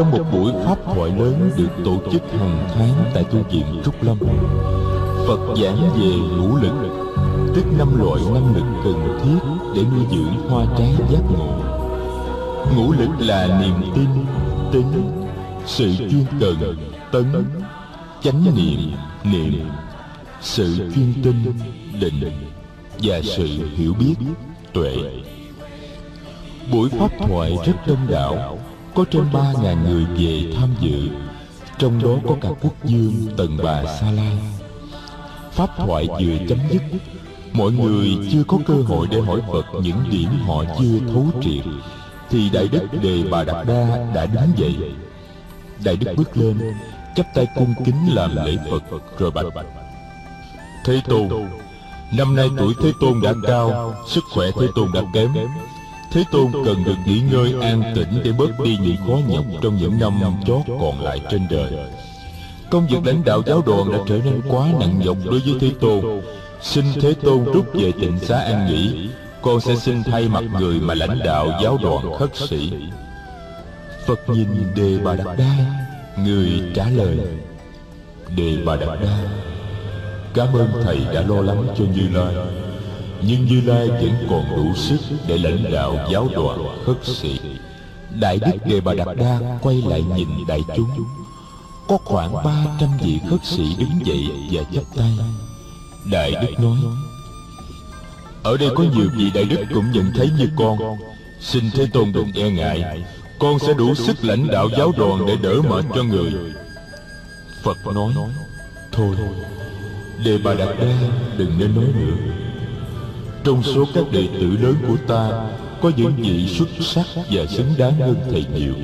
Trong một buổi pháp thoại lớn được tổ chức hàng tháng tại tu viện Trúc Lâm Phật giảng về ngũ lực Tức năm loại năng lực cần thiết để nuôi dưỡng hoa trái giác ngộ. Ngũ lực là niềm tin, tính, sự chuyên cần, tấn, chánh niệm, niệm Sự chuyên tinh, định và sự hiểu biết, tuệ. Buổi pháp thoại rất đông đảo có trên ba ngàn người về tham dự, Trong đó có cả quốc dương Tần Bà Sa La. Pháp thoại vừa chấm dứt, Mọi người chưa có cơ hội để hỏi Phật những điểm họ chưa thấu triệt, Thì Đại Đức Đề Bà Đạt Đa đã đứng dậy. Đại Đức bước lên, chắp tay cung kính làm lễ Phật, rồi bạch. Thế Tôn, Năm nay tuổi Thế Tôn đã cao, Sức khỏe Thế Tôn đã kém Thế Tôn cần được nghỉ ngơi an tĩnh để bớt đi những khó nhọc trong những năm chót còn lại trên đời. Công việc lãnh đạo giáo đoàn đã trở nên quá nặng nhọc đối với Thế Tôn. Xin Thế Tôn rút về tịnh xá an nghỉ, con sẽ xin thay mặt người mà lãnh đạo giáo đoàn khất sĩ. Phật nhìn Đề Bà Đạt Đa, người trả lời. Đề Bà Đạt Đa, cảm ơn Thầy đã lo lắng cho Như Lai nhưng Như Lai vẫn còn đủ sức để lãnh đạo giáo đoàn khất sĩ. Đại Đức Đề Bà Đạt Đa quay lại nhìn đại chúng. Có khoảng ba trăm vị khất sĩ đứng dậy và chắp tay. Đại Đức nói, Ở đây có nhiều vị Đại Đức cũng nhận thấy như con. Xin Thế Tôn đừng e ngại, con sẽ đủ sức lãnh đạo giáo đoàn để đỡ mệt cho người. Phật nói, Thôi, Đề Bà Đạt Đa đừng nên nói nữa trong số các đệ tử lớn của ta, Có những vị xuất sắc và xứng đáng hơn thầy nhiều.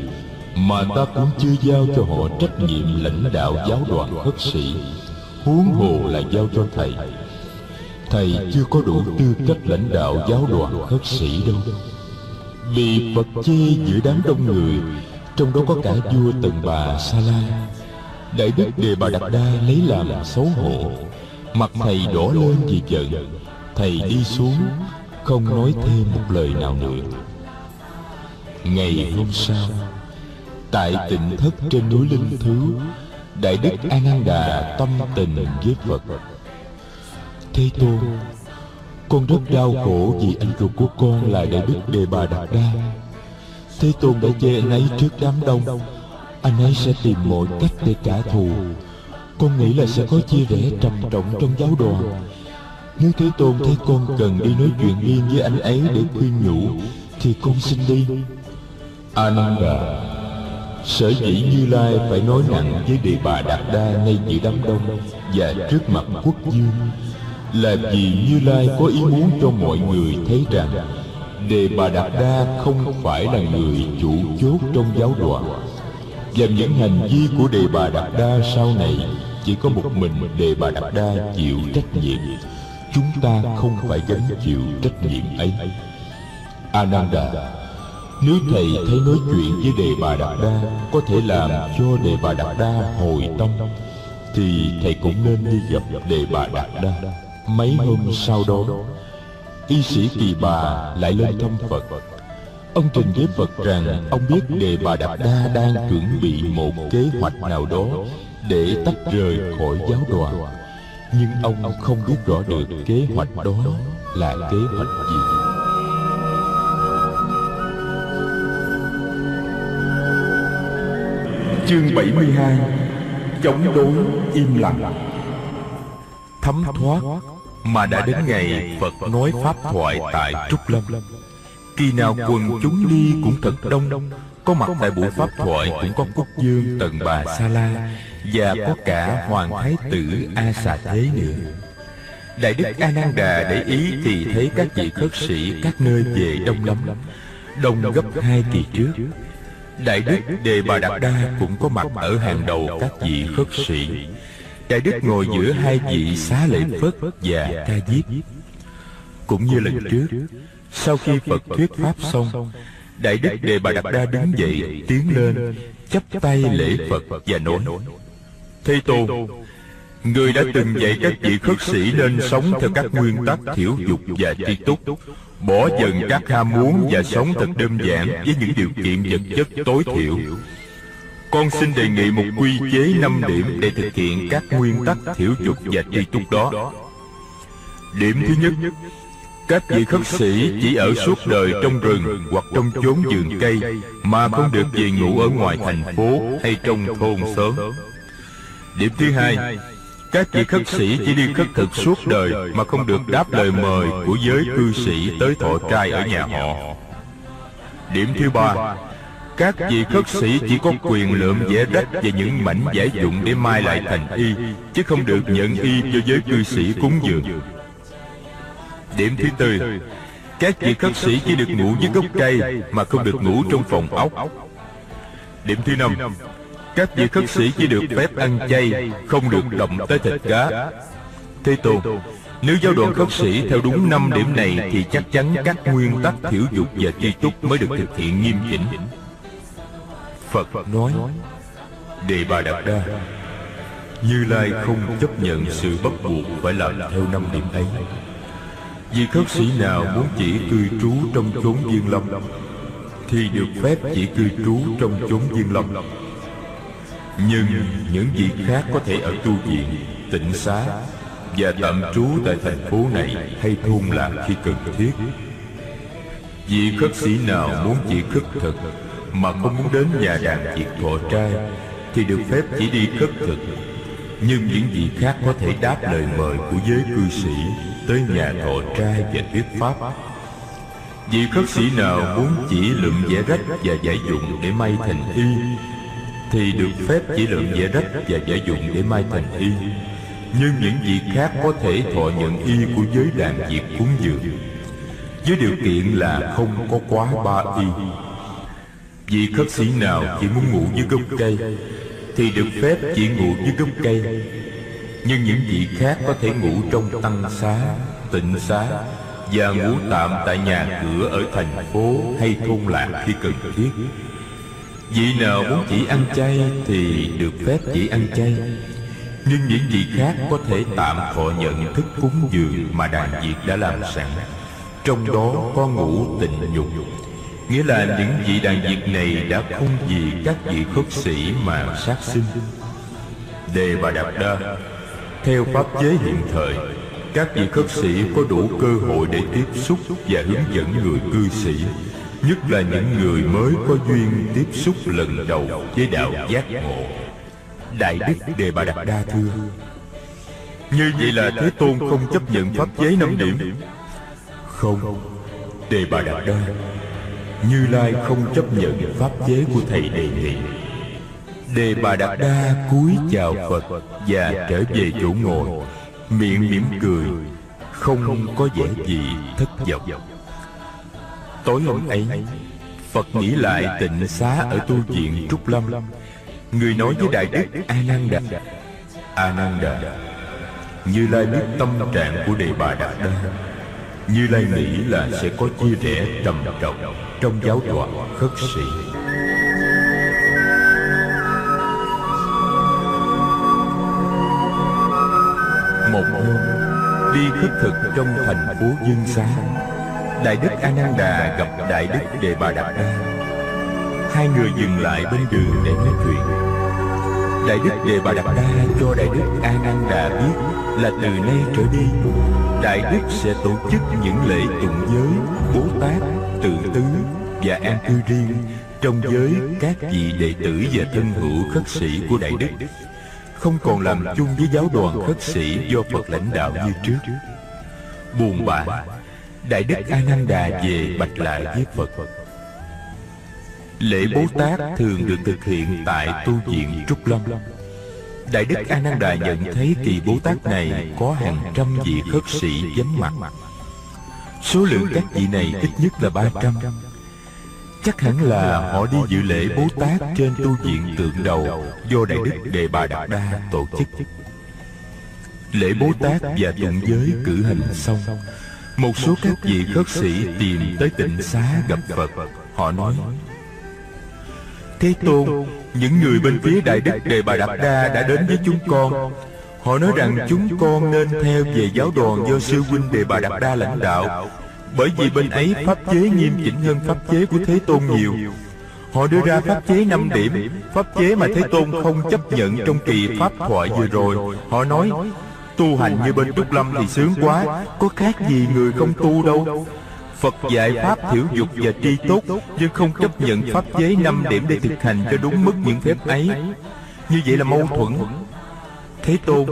Mà ta cũng chưa giao cho họ trách nhiệm lãnh đạo giáo đoàn hất sĩ. Huống hồ là giao cho thầy. Thầy chưa có đủ tư cách lãnh đạo giáo đoàn hất sĩ đâu. Bị Phật chê giữa đám đông người, Trong đó có cả vua Tần Bà Sa La. Đại đức Đề Bà Đạt Đa lấy làm xấu hổ. Mặt thầy đỏ lên vì giận thầy đi xuống không nói thêm một lời nào nữa. ngày hôm sau tại tịnh thất trên núi linh thứ đại đức a nan đà tâm tình với phật. Thế tôn con rất đau khổ vì anh ruột của con là đại đức đề bà đạt đa. Thế tôn đã chê anh ấy trước đám đông. anh ấy sẽ tìm mọi cách để trả thù. con nghĩ là sẽ có chia rẽ trầm trọng trong giáo đoàn nếu Thế Tôn thấy con cần đi nói chuyện riêng với anh ấy để khuyên nhủ, Thì con xin đi. Ananda, Sở dĩ Như Lai phải nói nặng với Đề Bà Đạt Đa ngay giữa đám đông Và trước mặt quốc dương Là vì Như Lai có ý muốn cho mọi người thấy rằng Đề Bà Đạt Đa không phải là người chủ chốt trong giáo đoàn. Và những hành vi của Đề Bà Đạt Đa sau này Chỉ có một mình Đề Bà Đạt Đa chịu trách nhiệm chúng ta không phải gánh chịu trách nhiệm ấy. Ananda, nếu thầy thấy nói chuyện với đề bà đạt đa, có thể làm cho đề bà đạt đa hồi tâm, thì thầy cũng nên đi gặp đề bà đạt đa. Mấy hôm sau đó, y sĩ kỳ bà lại lên thăm phật. Ông trình với phật rằng ông biết đề bà đạt đa đang chuẩn bị một kế hoạch nào đó để tách rời khỏi giáo đoàn nhưng ông không biết rõ được kế hoạch đó là kế hoạch gì? Chương 72 Chống đối im lặng. Thấm thoát Mà đã đến ngày Phật nói Pháp thoại tại Trúc Lâm. Kỳ nào quần chúng đi cũng thật đông Có mặt tại buổi Pháp thoại cũng có Quốc Dương, Tần Bà Sa La và có cả hoàng thái tử a xà thế nữa đại đức a nan đà để ý thì thấy các vị khất sĩ các nơi về đông lắm. đông gấp hai kỳ trước. đại đức đề bà đạt đa cũng có mặt ở hàng đầu các vị khất sĩ. đại đức ngồi giữa hai vị xá lệ phất và ca diếp. Cũng như lần trước sau khi phật thuyết pháp xong đại đức đề bà đạt đa đứng dậy tiến lên chắp tay lễ phật và nói Thế Tôn Người đã từng dạy các vị khất sĩ nên sống theo các nguyên tắc thiểu dục và tri túc. Bỏ dần các ham muốn và sống thật đơn giản với những điều kiện vật chất tối thiểu. Con xin đề nghị một quy chế 5 điểm Để thực hiện các nguyên tắc thiểu dục và tri túc đó. Điểm thứ nhất các vị khất sĩ chỉ ở suốt đời trong rừng hoặc trong chốn vườn cây mà không được về ngủ ở ngoài thành phố hay trong thôn xóm. Điểm thứ hai, các vị khất sĩ chỉ đi khất thực suốt đời mà không được đáp lời mời của giới cư sĩ tới thọ trai ở nhà họ. Điểm thứ ba, các vị khất sĩ chỉ có quyền lượm vẽ rách và những mảnh giải dụng để mai lại thành y, chứ không được nhận y cho giới cư sĩ cúng dường. Điểm thứ tư. Các vị khất sĩ chỉ được ngủ dưới gốc cây Mà không được ngủ trong phòng ốc. Điểm thứ năm. Các vị khất sĩ chỉ được phép ăn chay, Không được động tới thịt cá. Thế Tôn, Nếu giáo đoàn khất sĩ theo đúng năm điểm này Thì chắc chắn các nguyên tắc thiểu dục và tri túc Mới được thực hiện nghiêm chỉnh. Phật nói, Đề Bà Đạt Đa, Như Lai không chấp nhận sự bắt buộc Phải làm theo năm điểm ấy. Vị khất sĩ nào muốn chỉ cư trú trong chốn viên lâm Thì được phép chỉ cư trú trong chốn viên lâm. Nhưng những vị khác có thể ở tu viện, tịnh xá Và tạm trú tại thành phố này hay thôn làng khi cần thiết. Vị khất sĩ nào muốn chỉ khất thực Mà không muốn đến nhà đàn diệt thọ trai Thì được phép chỉ đi khất thực. Nhưng những vị khác có thể đáp lời mời của giới cư sĩ tới nhà thọ trai và thuyết pháp. Vị khất sĩ nào muốn chỉ lượng vẽ rách và giải dụng để may thành y, Thì được phép chỉ lượng vẽ rách và giải dụng để may thành y. Nhưng những vị khác có thể thọ nhận y của giới đàn diệt cúng dường. Với điều kiện là không có quá ba y. Vị khất sĩ nào chỉ muốn ngủ dưới gốc cây, Thì được phép chỉ ngủ dưới gốc cây nhưng những vị khác có thể ngủ trong tăng xá, tịnh xá và ngủ tạm tại nhà cửa ở thành phố hay thôn lạc khi cần thiết. Vị nào muốn chỉ ăn chay thì được phép chỉ ăn chay. Nhưng những vị khác có thể tạm thọ nhận thức cúng dường mà đàn diệt đã làm sẵn. Trong đó có ngủ tịnh nhục. Nghĩa là những vị đàn diệt này đã không vì các vị khất sĩ mà sát sinh. Đề bà đạt đa theo pháp chế hiện thời Các vị khất sĩ có đủ cơ hội để tiếp xúc và hướng dẫn người cư sĩ Nhất là những người mới có duyên tiếp xúc lần đầu với đạo giác ngộ. Đại Đức Đề Bà Đạt Đa thưa. Như vậy là Thế Tôn không chấp nhận pháp chế năm điểm. Không. Đề Bà Đạt Đa. Như Lai không chấp nhận pháp chế của Thầy đề nghị Đề Bà Đạt Đa cúi chào Phật Và trở về chỗ ngồi. Miệng mỉm cười Không có vẻ gì thất vọng. Tối hôm ấy Phật nghĩ lại tịnh xá ở tu viện Trúc Lâm. Người nói với Đại Đức A Nan Đà A Nan Đà Như Lai biết tâm trạng của Đề Bà Đạt Đa. Như Lai nghĩ là sẽ có chia rẽ trầm trọng Trong giáo đoàn khất sĩ Một hôm Đi khất thực trong thành phố Dương Xá. Đại Đức A Nan Đà gặp Đại Đức Đề Bà Đạt Đa Hai người dừng lại bên đường để nói chuyện. Đại Đức Đề Bà Đạt Đa cho Đại Đức A Nan Đà biết Là từ nay trở đi Đại Đức sẽ tổ chức những lễ tụng giới Bố Tát, Tự Tứ và An Cư riêng Trong giới các vị đệ tử và thân hữu khất sĩ của Đại Đức không còn làm chung với giáo đoàn khất sĩ do Phật lãnh đạo như trước. Buồn bã, Đại Đức A Nan Đà về bạch lại với Phật. Lễ Bố Tát thường được thực hiện tại tu viện Trúc Lâm. Đại Đức A Nan Đà nhận thấy kỳ Bố Tát này có hàng trăm vị khất sĩ vắng mặt. Số lượng các vị này ít nhất là ba trăm Chắc hẳn là họ đi dự lễ Bố Tát trên tu viện tượng đầu do Đại Đức Đề Bà Đạt Đa tổ chức. Lễ Bố Tát và tụng giới cử hành xong, một số các vị khất sĩ tìm tới tịnh xá gặp Phật. Họ nói, Thế Tôn, những người bên phía Đại Đức Đề Bà Đạt Đa đã đến với chúng con. Họ nói rằng chúng con nên theo về giáo đoàn do Sư Huynh Đề Bà Đạt Đa lãnh đạo bởi vì bên ấy pháp chế nghiêm chỉnh hơn pháp chế của Thế Tôn nhiều. Họ đưa ra pháp chế 5 điểm. Pháp chế mà Thế Tôn không chấp nhận trong kỳ Pháp thoại vừa rồi. Họ nói, Tu hành như bên Trúc Lâm thì sướng quá. Có khác gì người không tu đâu. Phật dạy Pháp thiểu dục và tri tốt, Nhưng không chấp nhận Pháp chế 5 điểm để thực hành cho đúng mức những phép ấy. Như vậy là mâu thuẫn. Thế Tôn,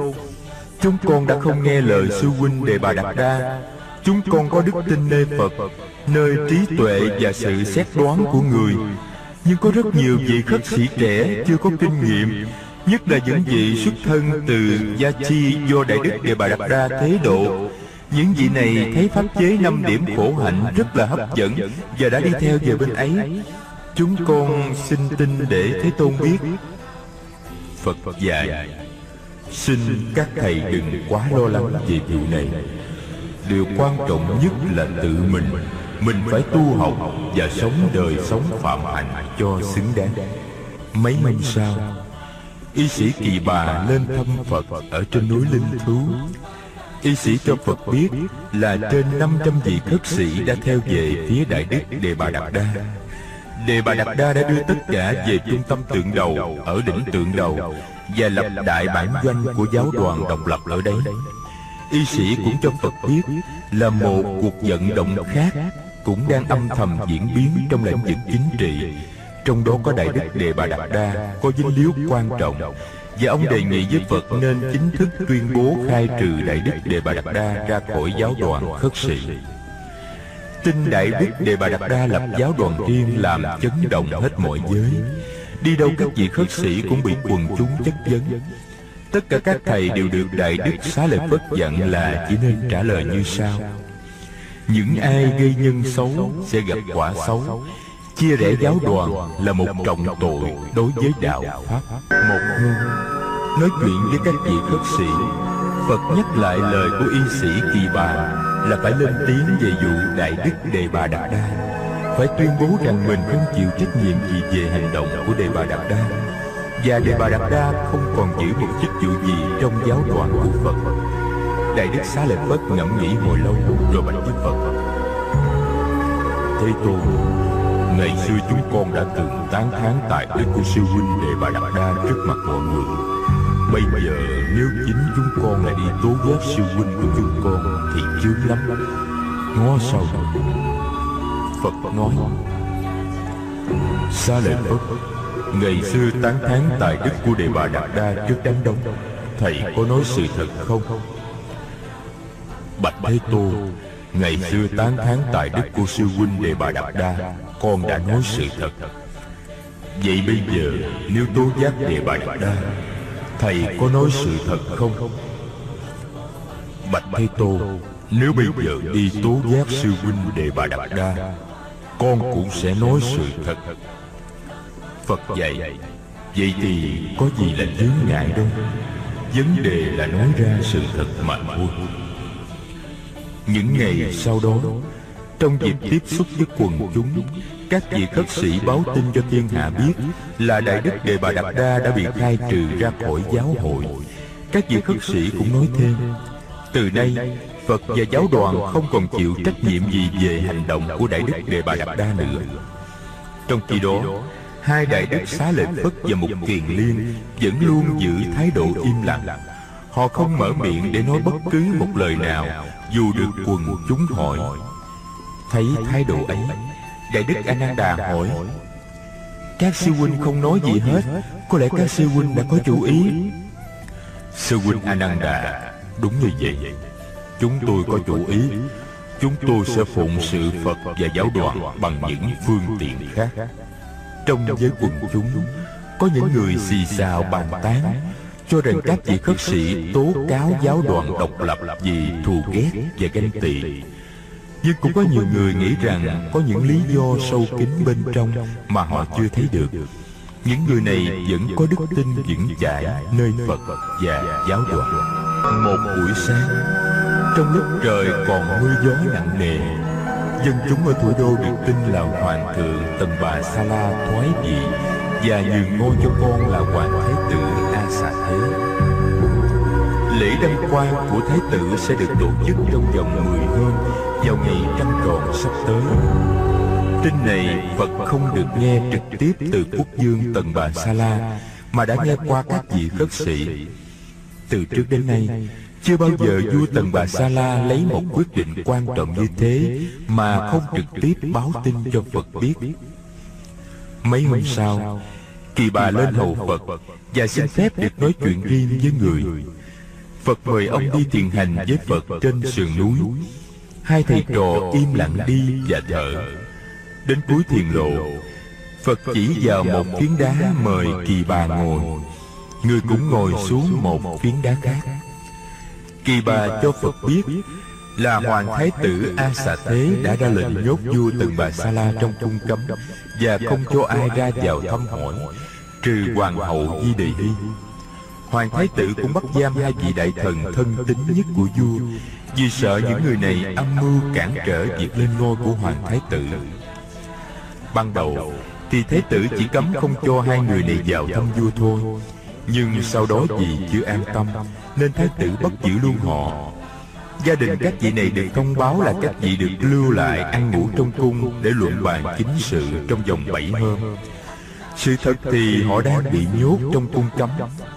Chúng con đã không nghe lời sư huynh Đề Bà Đạt Đa. Chúng con có đức tin nơi Phật, Nơi trí tuệ và sự xét đoán của người. Nhưng có rất nhiều vị khất sĩ trẻ chưa có kinh nghiệm, Nhất là những vị xuất thân từ Gia Chi, do Đại Đức Đề Bà Đạt Đa thế độ. Những vị này thấy pháp chế năm điểm khổ hạnh rất là hấp dẫn Và đã đi theo về bên ấy. Chúng con xin tin để Thế Tôn biết. Phật dạy, Xin các thầy đừng quá lo lắng về vụ này. Điều quan trọng nhất là tự mình. Mình phải tu học và sống đời sống phạm hạnh cho xứng đáng. Mấy năm sau, Y sĩ Kỳ Bà lên thăm Phật ở trên núi Linh Thú. Y sĩ cho Phật biết là trên 500 vị khất sĩ đã theo về phía Đại Đức Đề Bà Đạt Đa. Đề Bà Đạt Đa đã đưa tất cả về trung tâm tượng đầu, ở đỉnh tượng đầu, và lập đại bản doanh của giáo đoàn độc lập ở đấy. Y sĩ cũng cho Phật biết là một cuộc vận động khác cũng đang âm thầm diễn biến trong lĩnh vực chính trị. Trong đó có Đại Đức Đề Bà Đạt Đa có dính líu quan trọng và ông đề nghị với Phật nên chính thức tuyên bố khai trừ Đại Đức Đề Bà Đạt Đa ra khỏi giáo đoàn khất sĩ. Tin Đại Đức Đề Bà Đạt Đa lập giáo đoàn riêng làm chấn động hết mọi giới. Đi đâu các vị khất sĩ cũng bị quần chúng chất vấn Tất cả các thầy đều được Đại Đức Xá Lợi Phất dặn là chỉ nên trả lời như sau. Những ai gây nhân xấu sẽ gặp quả xấu. Chia rẽ giáo đoàn là một trọng tội đối với đạo Pháp. Một hôm, nói chuyện với các vị khất sĩ Phật nhắc lại lời của y sĩ Kỳ Bà Là phải lên tiếng về vụ Đại Đức Đề Bà Đạt Đa. Phải tuyên bố rằng mình không chịu trách nhiệm gì về hành động của Đề Bà Đạt Đa và Đề Bà Đạt Đa không còn giữ một chức vụ gì trong giáo đoàn của Phật. Đại Đức Xá Lợi Phất ngẫm nghĩ hồi lâu, rồi bạch với Phật. Thế Tôn, Ngày xưa chúng con đã từng tán thán tại đức của sư huynh Đề Bà Đạt Đa trước mặt mọi người. Bây giờ nếu chính chúng con lại đi tố giác sư huynh của chúng con Thì chướng lắm. Ngó sau. Phật nói, Xá Lợi Phất Ngày xưa tán thán tài đức của Đề Bà Đạt Đa trước đám đông, Thầy có nói sự thật không? Bạch Thế Tô, Ngày xưa tán thán tài đức của sư huynh Đề Bà Đạt Đa, Con đã nói sự thật Vậy bây giờ, nếu tố giác Đề Bà Đạt Đa, Thầy có nói sự thật không? Bạch Thế Tô, Nếu bây giờ đi tố giác sư huynh Đề Bà Đạt Đa, Con cũng sẽ nói sự thật Phật dạy, Vậy thì có gì là chướng ngại đâu? Vấn đề là nói ra sự thật mà thôi. Những ngày sau đó, Trong dịp tiếp xúc với quần chúng, Các vị khất sĩ báo tin cho thiên hạ biết Là Đại Đức Đề Bà Đạt Đa đã bị khai trừ ra khỏi giáo hội. Các vị khất sĩ cũng nói thêm, Từ nay, Phật và giáo đoàn không còn chịu trách nhiệm gì về hành động của Đại Đức Đề Bà Đạt Đa nữa. Trong khi đó Hai đại đức xá lợi Phất và một kiền liên Vẫn luôn giữ thái độ im lặng. Họ không mở miệng để nói bất cứ một lời nào. Dù được quần chúng hỏi. Thấy thái độ ấy Đại đức Ananda hỏi Các sư huynh không nói gì hết? Có lẽ các sư huynh đã có chủ ý. Sư huynh Ananda Đúng như vậy. Chúng tôi có chủ ý. Chúng tôi sẽ phụng sự Phật và giáo đoàn Bằng những phương tiện khác trong giới quần chúng Có những người xì xào bàn tán Cho rằng các vị khất sĩ tố cáo giáo đoàn độc lập Vì thù ghét và ganh tị. Nhưng cũng có nhiều người nghĩ rằng Có những lý do sâu kín bên trong Mà họ chưa thấy được. Những người này vẫn có đức tin vững chãi Nơi Phật và giáo đoàn. Một buổi sáng Trong lúc trời còn mưa gió nặng nề dân chúng ở thủ đô được tin là hoàng thượng tần bà sa la thoái vị và nhường ngôi cho con là hoàng thái tử a xà thế lễ đăng quang của thái tử sẽ được tổ chức trong vòng 10 hôm vào ngày trăng tròn sắp tới. Tin này Phật không được nghe trực tiếp từ quốc dương Tần Bà Sa La Mà đã nghe qua các vị khất sĩ. Từ trước đến nay chưa bao giờ vua Tần Bà Sa La lấy một quyết định quan trọng như thế Mà không trực tiếp báo tin cho Phật biết. Mấy hôm sau Kỳ bà lên hầu Phật Và xin phép được nói chuyện riêng với người. Phật mời ông đi thiền hành với Phật trên sườn núi. Hai thầy trò im lặng đi và thở. Đến cuối thiền lộ Phật chỉ vào một phiến đá mời kỳ bà ngồi Người cũng ngồi. xuống một phiến đá khác Kỳ bà cho Phật biết Là Hoàng Thái tử A Xà Thế đã ra lệnh nhốt vua Tần Bà Sa La trong cung cấm Và không cho ai ra vào thăm hỏi Trừ Hoàng hậu Di Đề Hy Hoàng Thái tử cũng bắt giam hai vị đại thần thân tín nhất của vua. Vì sợ những người này âm mưu cản trở việc lên ngôi của Hoàng Thái tử. Ban đầu thì Thái tử chỉ cấm không cho hai người này vào thăm vua thôi. Nhưng sau đó vì chưa an tâm Nên Thái tử bắt giữ luôn họ. Gia đình các vị này được thông báo là các vị được lưu lại ăn ngủ trong cung Để luận bàn chính sự trong vòng bảy hôm. sự thật thì họ đang bị nhốt trong cung cấm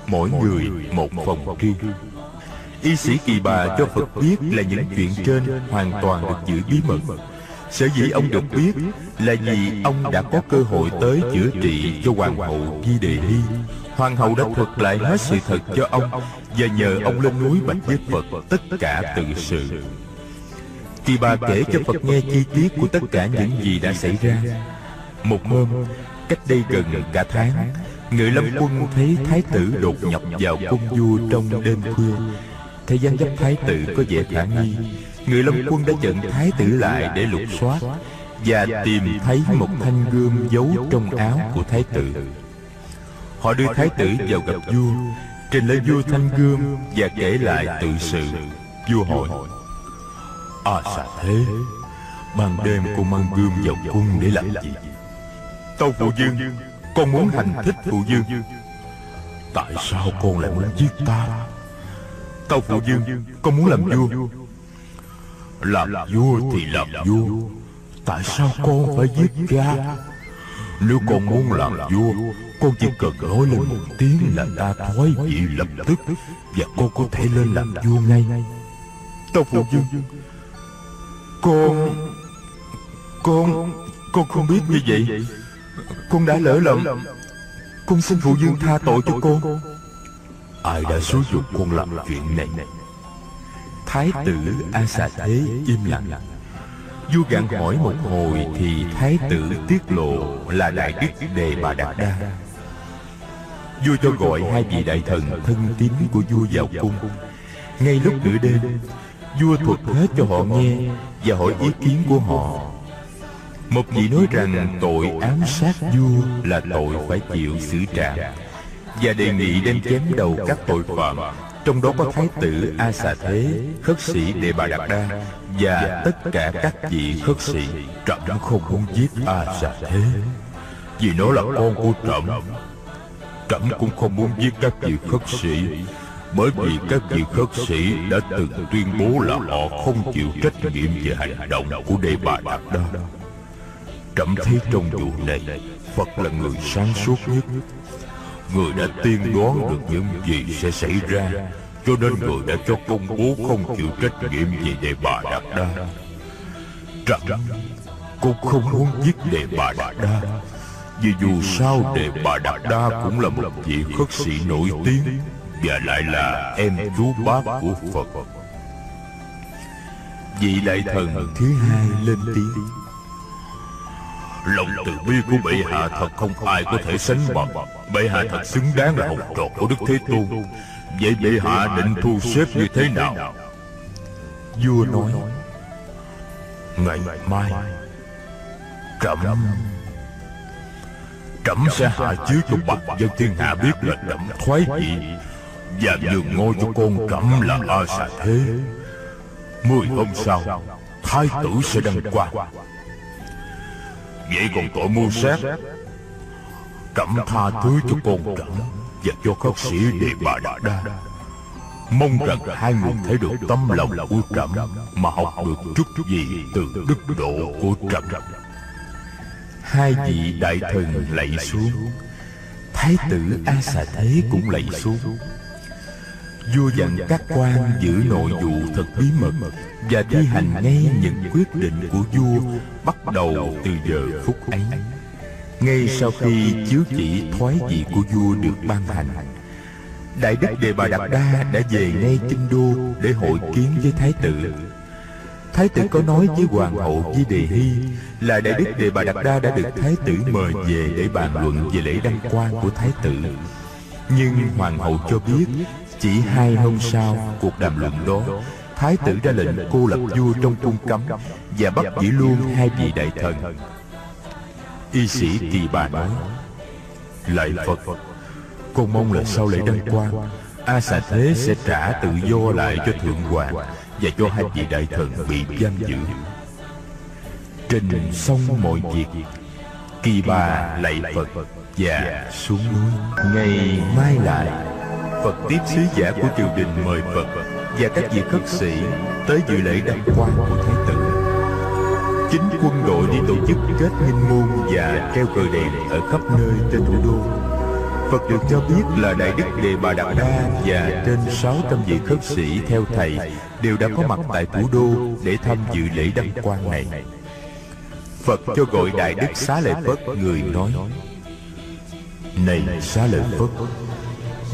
Mỗi người một phòng riêng. Y sĩ kỳ bà cho Phật biết là những chuyện trên hoàn toàn được giữ bí mật. Sở dĩ ông được biết là vì ông đã có cơ hội tới chữa trị cho Hoàng hậu Di Đề Hy. Hoàng hậu đã thuật lại hết sự thật cho ông Và nhờ ông lên núi bạch với Phật tất cả tự sự. Kỳ bà kể cho Phật nghe chi tiết của tất cả những gì đã xảy ra. Một hôm Cách đây gần cả tháng Người lâm quân thấy thái tử đột nhập vào cung vua trong đêm khuya. Thời gian dấp thái tử có vẻ khả nghi Người lâm quân đã chặn thái tử lại để lục soát Và tìm thấy một thanh gươm giấu trong áo của thái tử. Họ đưa thái tử. vào gặp vua Trình lên vua thanh gươm Và kể lại tự sự Vua hỏi À xà thế Ban đêm cô mang gươm vào cung để làm gì? Tâu phụ dương, Con muốn hành thích phụ dương. Tại sao con lại muốn giết ta? Tâu phụ dương, Con muốn làm vua. Làm vua thì làm vua. Tại sao con phải giết cha? Nếu con muốn làm vua, Con chỉ cần nói lên một tiếng là ta thoái vị lập tức, Và con có thể lên làm vua ngay. Tâu phụ dương Con Con Con không biết như vậy. Con đã lỡ lầm Con xin phụ dương tha tội cho con. Ai đã xúi dục con làm chuyện này? Thái tử A Xà Thế im lặng. Vua gạn hỏi một hồi Thì thái tử tiết lộ Là đại đức Đề Bà Đạt Đa. Vua cho gọi hai vị đại thần thân tín của vua vào cung. Ngay lúc nửa đêm, Vua thuật hết cho họ nghe Và hỏi ý kiến của họ. Một vị nói rằng tội ám sát vua là tội phải chịu xử trảm Và đề nghị đem chém đầu các tội phạm. Trong đó có Thái tử A Xà Thế, khất sĩ Đệ Bà Đạt Đa Và tất cả các vị khất sĩ Trẫm không muốn giết A Xà Thế. Vì nó là con của trẫm Trẫm. cũng không muốn giết các vị khất sĩ. Bởi vì các vị khất sĩ đã từng tuyên bố là họ không chịu trách nhiệm về hành động của Đề Bà Đạt Đa. Trẫm thấy trong vụ này Phật là người sáng suốt nhất Người đã tiên đoán được những gì sẽ xảy ra, Cho nên người đã cho công bố không chịu trách nhiệm về đề bà Đạt Đa. Trẫm cũng không muốn giết đề bà Đạt Đa, Vì dù sao đề bà Đạt Đa cũng là một vị khất sĩ nổi tiếng Và lại là em chú bác của Phật. Vị đại thần thứ hai lên tiếng. Lòng từ bi của bệ hạ thật không ai có thể sánh bằng. Bệ hạ thật xứng đáng là học trò của Đức Thế Tôn. Vậy bệ hạ định thu xếp như thế nào? Vua nói Ngày mai Trẫm Trẫm sẽ hạ chiếu cho bậc dân thiên hạ biết là trẫm thoái vị Và nhường ngôi cho con trẫm là A Xà Thế. Mười hôm sau Thái tử sẽ đăng quang. Vậy còn tội mưu sát Trẫm tha thứ cho con trẫm Và cho khất sĩ đề bà Đạt Đa. Mong rằng hai người thấy được tâm lòng của trẫm Mà học được chút gì từ đức độ của trẫm Hai vị đại thần lạy xuống. Thái tử A Xà Thế cũng lạy xuống. Vua dặn các quan giữ nội vụ thật bí mật Và thi hành ngay những quyết định của vua. Bắt đầu từ giờ phút ấy ngay sau khi chiếu chỉ thoái vị của vua được ban hành, Đại đức Đề Bà Đạt Đa đã về ngay kinh đô Để hội kiến với Thái tử. Thái tử có nói với Hoàng hậu Di Đề Hy Là Đại đức Đề Bà Đạt Đa đã được Thái tử mời về Để bàn luận về lễ đăng quang của Thái tử. Nhưng Hoàng hậu cho biết, Chỉ hai hôm sau cuộc đàm luận đó, Thái tử ra lệnh cô lập vua trong cung cấm Và bắt giữ luôn hai vị đại thần. Y sĩ Kỳ Bà nói Lạy Phật Con mong là sau lễ đăng quang A xà thế sẽ trả tự do lại cho Thượng Hoàng Và cho hai vị đại thần bị giam giữ. Trình xong mọi việc Kỳ bà lạy Phật Và xuống núi. Ngày mai lại Phật tiếp sứ giả của triều đình mời Phật Và các vị khất sĩ Tới dự lễ đăng quang của Thái tử quân đội đi tổ chức kết minh môn Và treo cờ đèn ở khắp nơi trên thủ đô Phật được cho biết là Đại Đức Đề Bà Đạt Đa và trên 600 vị khất sĩ theo Thầy đều đã có mặt tại thủ đô để tham dự lễ đăng quang này. Phật cho gọi Đại Đức Xá Lợi Phất người nói, Này Xá Lợi Phất,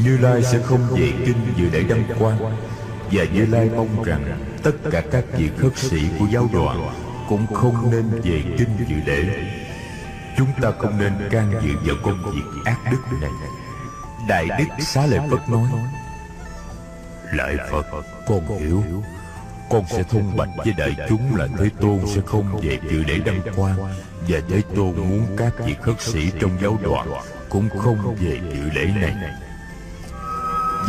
Như Lai sẽ không về kinh dự lễ đăng quang Và Như Lai mong rằng tất cả các vị khất sĩ của giáo đoàn cũng không nên về kinh dự lễ. Chúng ta không nên can dự vào công việc ác đức này. Đại Đức Xá Lợi Phất nói, Lại Phật, Con hiểu. Con sẽ thông bạch với đại chúng là Thế Tôn sẽ không về dự lễ đăng quang, Và Thế Tôn muốn các vị khất sĩ trong giáo đoàn Cũng không về dự lễ này.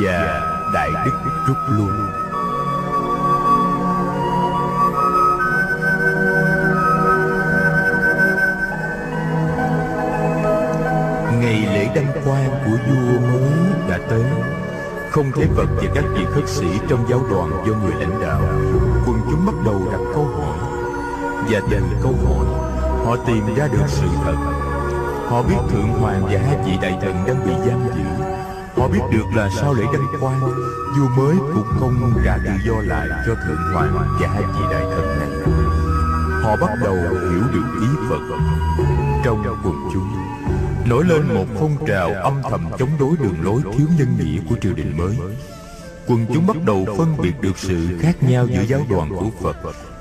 Và Đại Đức rút luôn đăng quang của vua mới đã tới. Không thấy Phật và các vị khất sĩ trong giáo đoàn do người lãnh đạo Quần chúng bắt đầu đặt câu hỏi. Và từ câu hỏi, Họ tìm ra được sự thật. Họ biết Thượng Hoàng và hai vị đại thần đang bị giam giữ. Họ biết được là sau lễ đăng quang, Vua mới cũng không trả tự do lại cho Thượng Hoàng và hai vị đại thần này. Họ bắt đầu hiểu được ý Phật Trong quần chúng nổi lên một phong trào âm thầm chống đối đường lối thiếu nhân nghĩa của triều đình mới. Quần chúng bắt đầu phân biệt được sự khác nhau giữa giáo đoàn của phật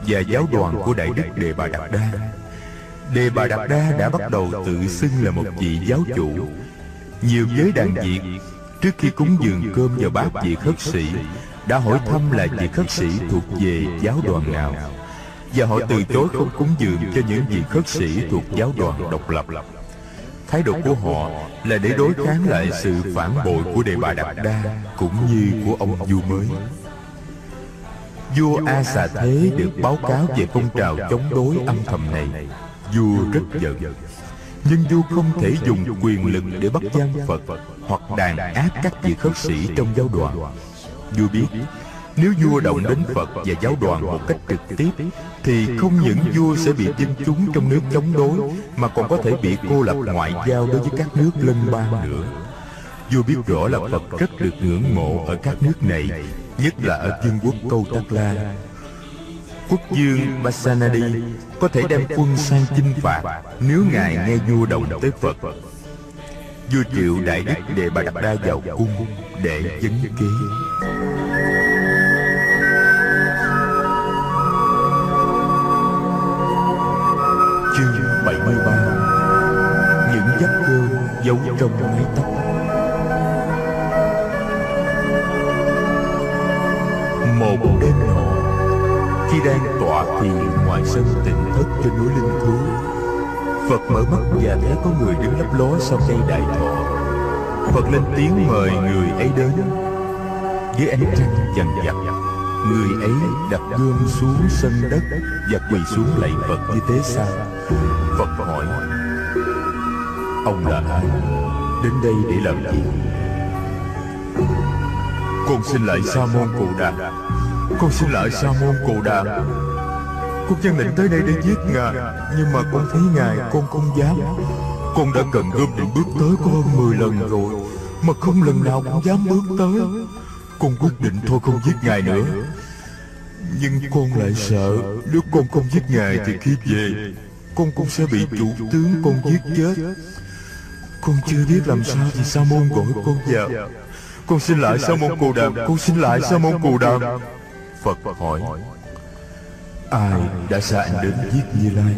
và giáo đoàn của đại đức đề bà đạt đa. Đề bà đạt đa đã bắt đầu tự xưng là một vị giáo chủ. Nhiều giới đàn việt trước khi cúng dường cơm vào bát vị khất sĩ, đã hỏi thăm là vị khất sĩ thuộc về giáo đoàn nào. Và họ từ chối không cúng dường cho những vị khất sĩ thuộc giáo đoàn độc lập. Thái độ của họ là để đối kháng lại sự phản bội của Đề Bà Đạt Đa cũng như của ông vua mới. Vua A Xà Thế được báo cáo về phong trào chống đối âm thầm này. Vua rất giận. Nhưng vua không thể dùng quyền lực để bắt giam Phật hoặc đàn áp các vị khất sĩ trong giáo đoàn. Vua biết nếu vua động đến Phật và giáo đoàn một cách trực tiếp, Thì không những vua sẽ bị dân chúng trong nước chống đối, Mà còn có thể bị cô lập ngoại giao đối với các nước lân bang nữa. Vua biết rõ là Phật rất được ngưỡng mộ ở các nước này, Nhất là ở vương quốc Câu Tắc La. Quốc dương Basanadi có thể đem quân sang chinh phạt Nếu ngài nghe vua động tới Phật. Vua triệu đại đức đề bà đặt đa vào cung để vấn kế. Giấu trong mái tóc. Một đêm nọ, Khi đang tọa thiền ngoài sân tịnh thất trên núi Linh Thú, Phật mở mắt và thấy có người đứng lấp ló sau cây đại thọ. Phật lên tiếng mời người ấy đến. Với ánh trăng dằn dặt Người ấy đặt gươm xuống sân đất Và quỳ xuống lạy Phật như thế sao? Phật hỏi. Ông là ai? Đến đây để làm gì? Con xin lại Sa môn Cồ Đàm Con xin lại Sa môn Cồ Đàm Con chân định tới đây để giết ngài, Nhưng mà con thấy ngài, con không dám. Con đã cần gươm để bước tới có hơn 10 lần rồi, Mà không lần nào cũng dám bước tới. Con quyết định thôi không giết ngài nữa. Nhưng con lại sợ, Nếu con không giết ngài thì khi về, Con cũng sẽ bị chủ tướng con giết chết. Con chưa biết làm sao thì Sa môn gọi con vào Con xin lại Sa môn Cù Đàm. Con xin lại Sa môn Cù Đàm. Phật hỏi. Ai đã anh đến giết Như Lai?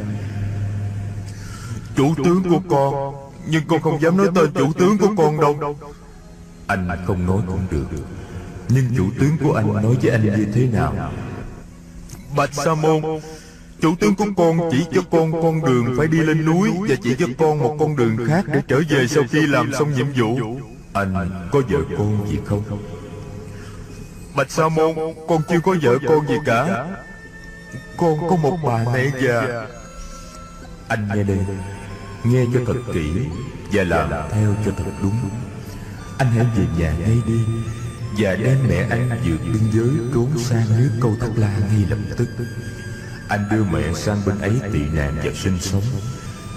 Chủ tướng của con. Nhưng con không dám nói tên chủ tướng của con đâu. Anh không nói cũng được. Nhưng chủ tướng của anh nói với anh như thế nào? Bạch Sa Môn Chủ tướng của con chỉ cho con con đường phải đi lên núi Và chỉ cho con một con đường khác để trở về sau khi làm xong nhiệm vụ. Anh có vợ con gì không? Bạch Sa Môn, Con chưa có vợ con gì cả. Con có một bà mẹ già. Anh nghe đây Nghe cho thật kỹ Và làm theo cho thật đúng. Anh hãy về nhà ngay đi Và đem mẹ anh vượt biên giới Trốn sang nước câu Thất La ngay lập tức. Anh đưa mẹ sang bên ấy tị nạn và sinh sống.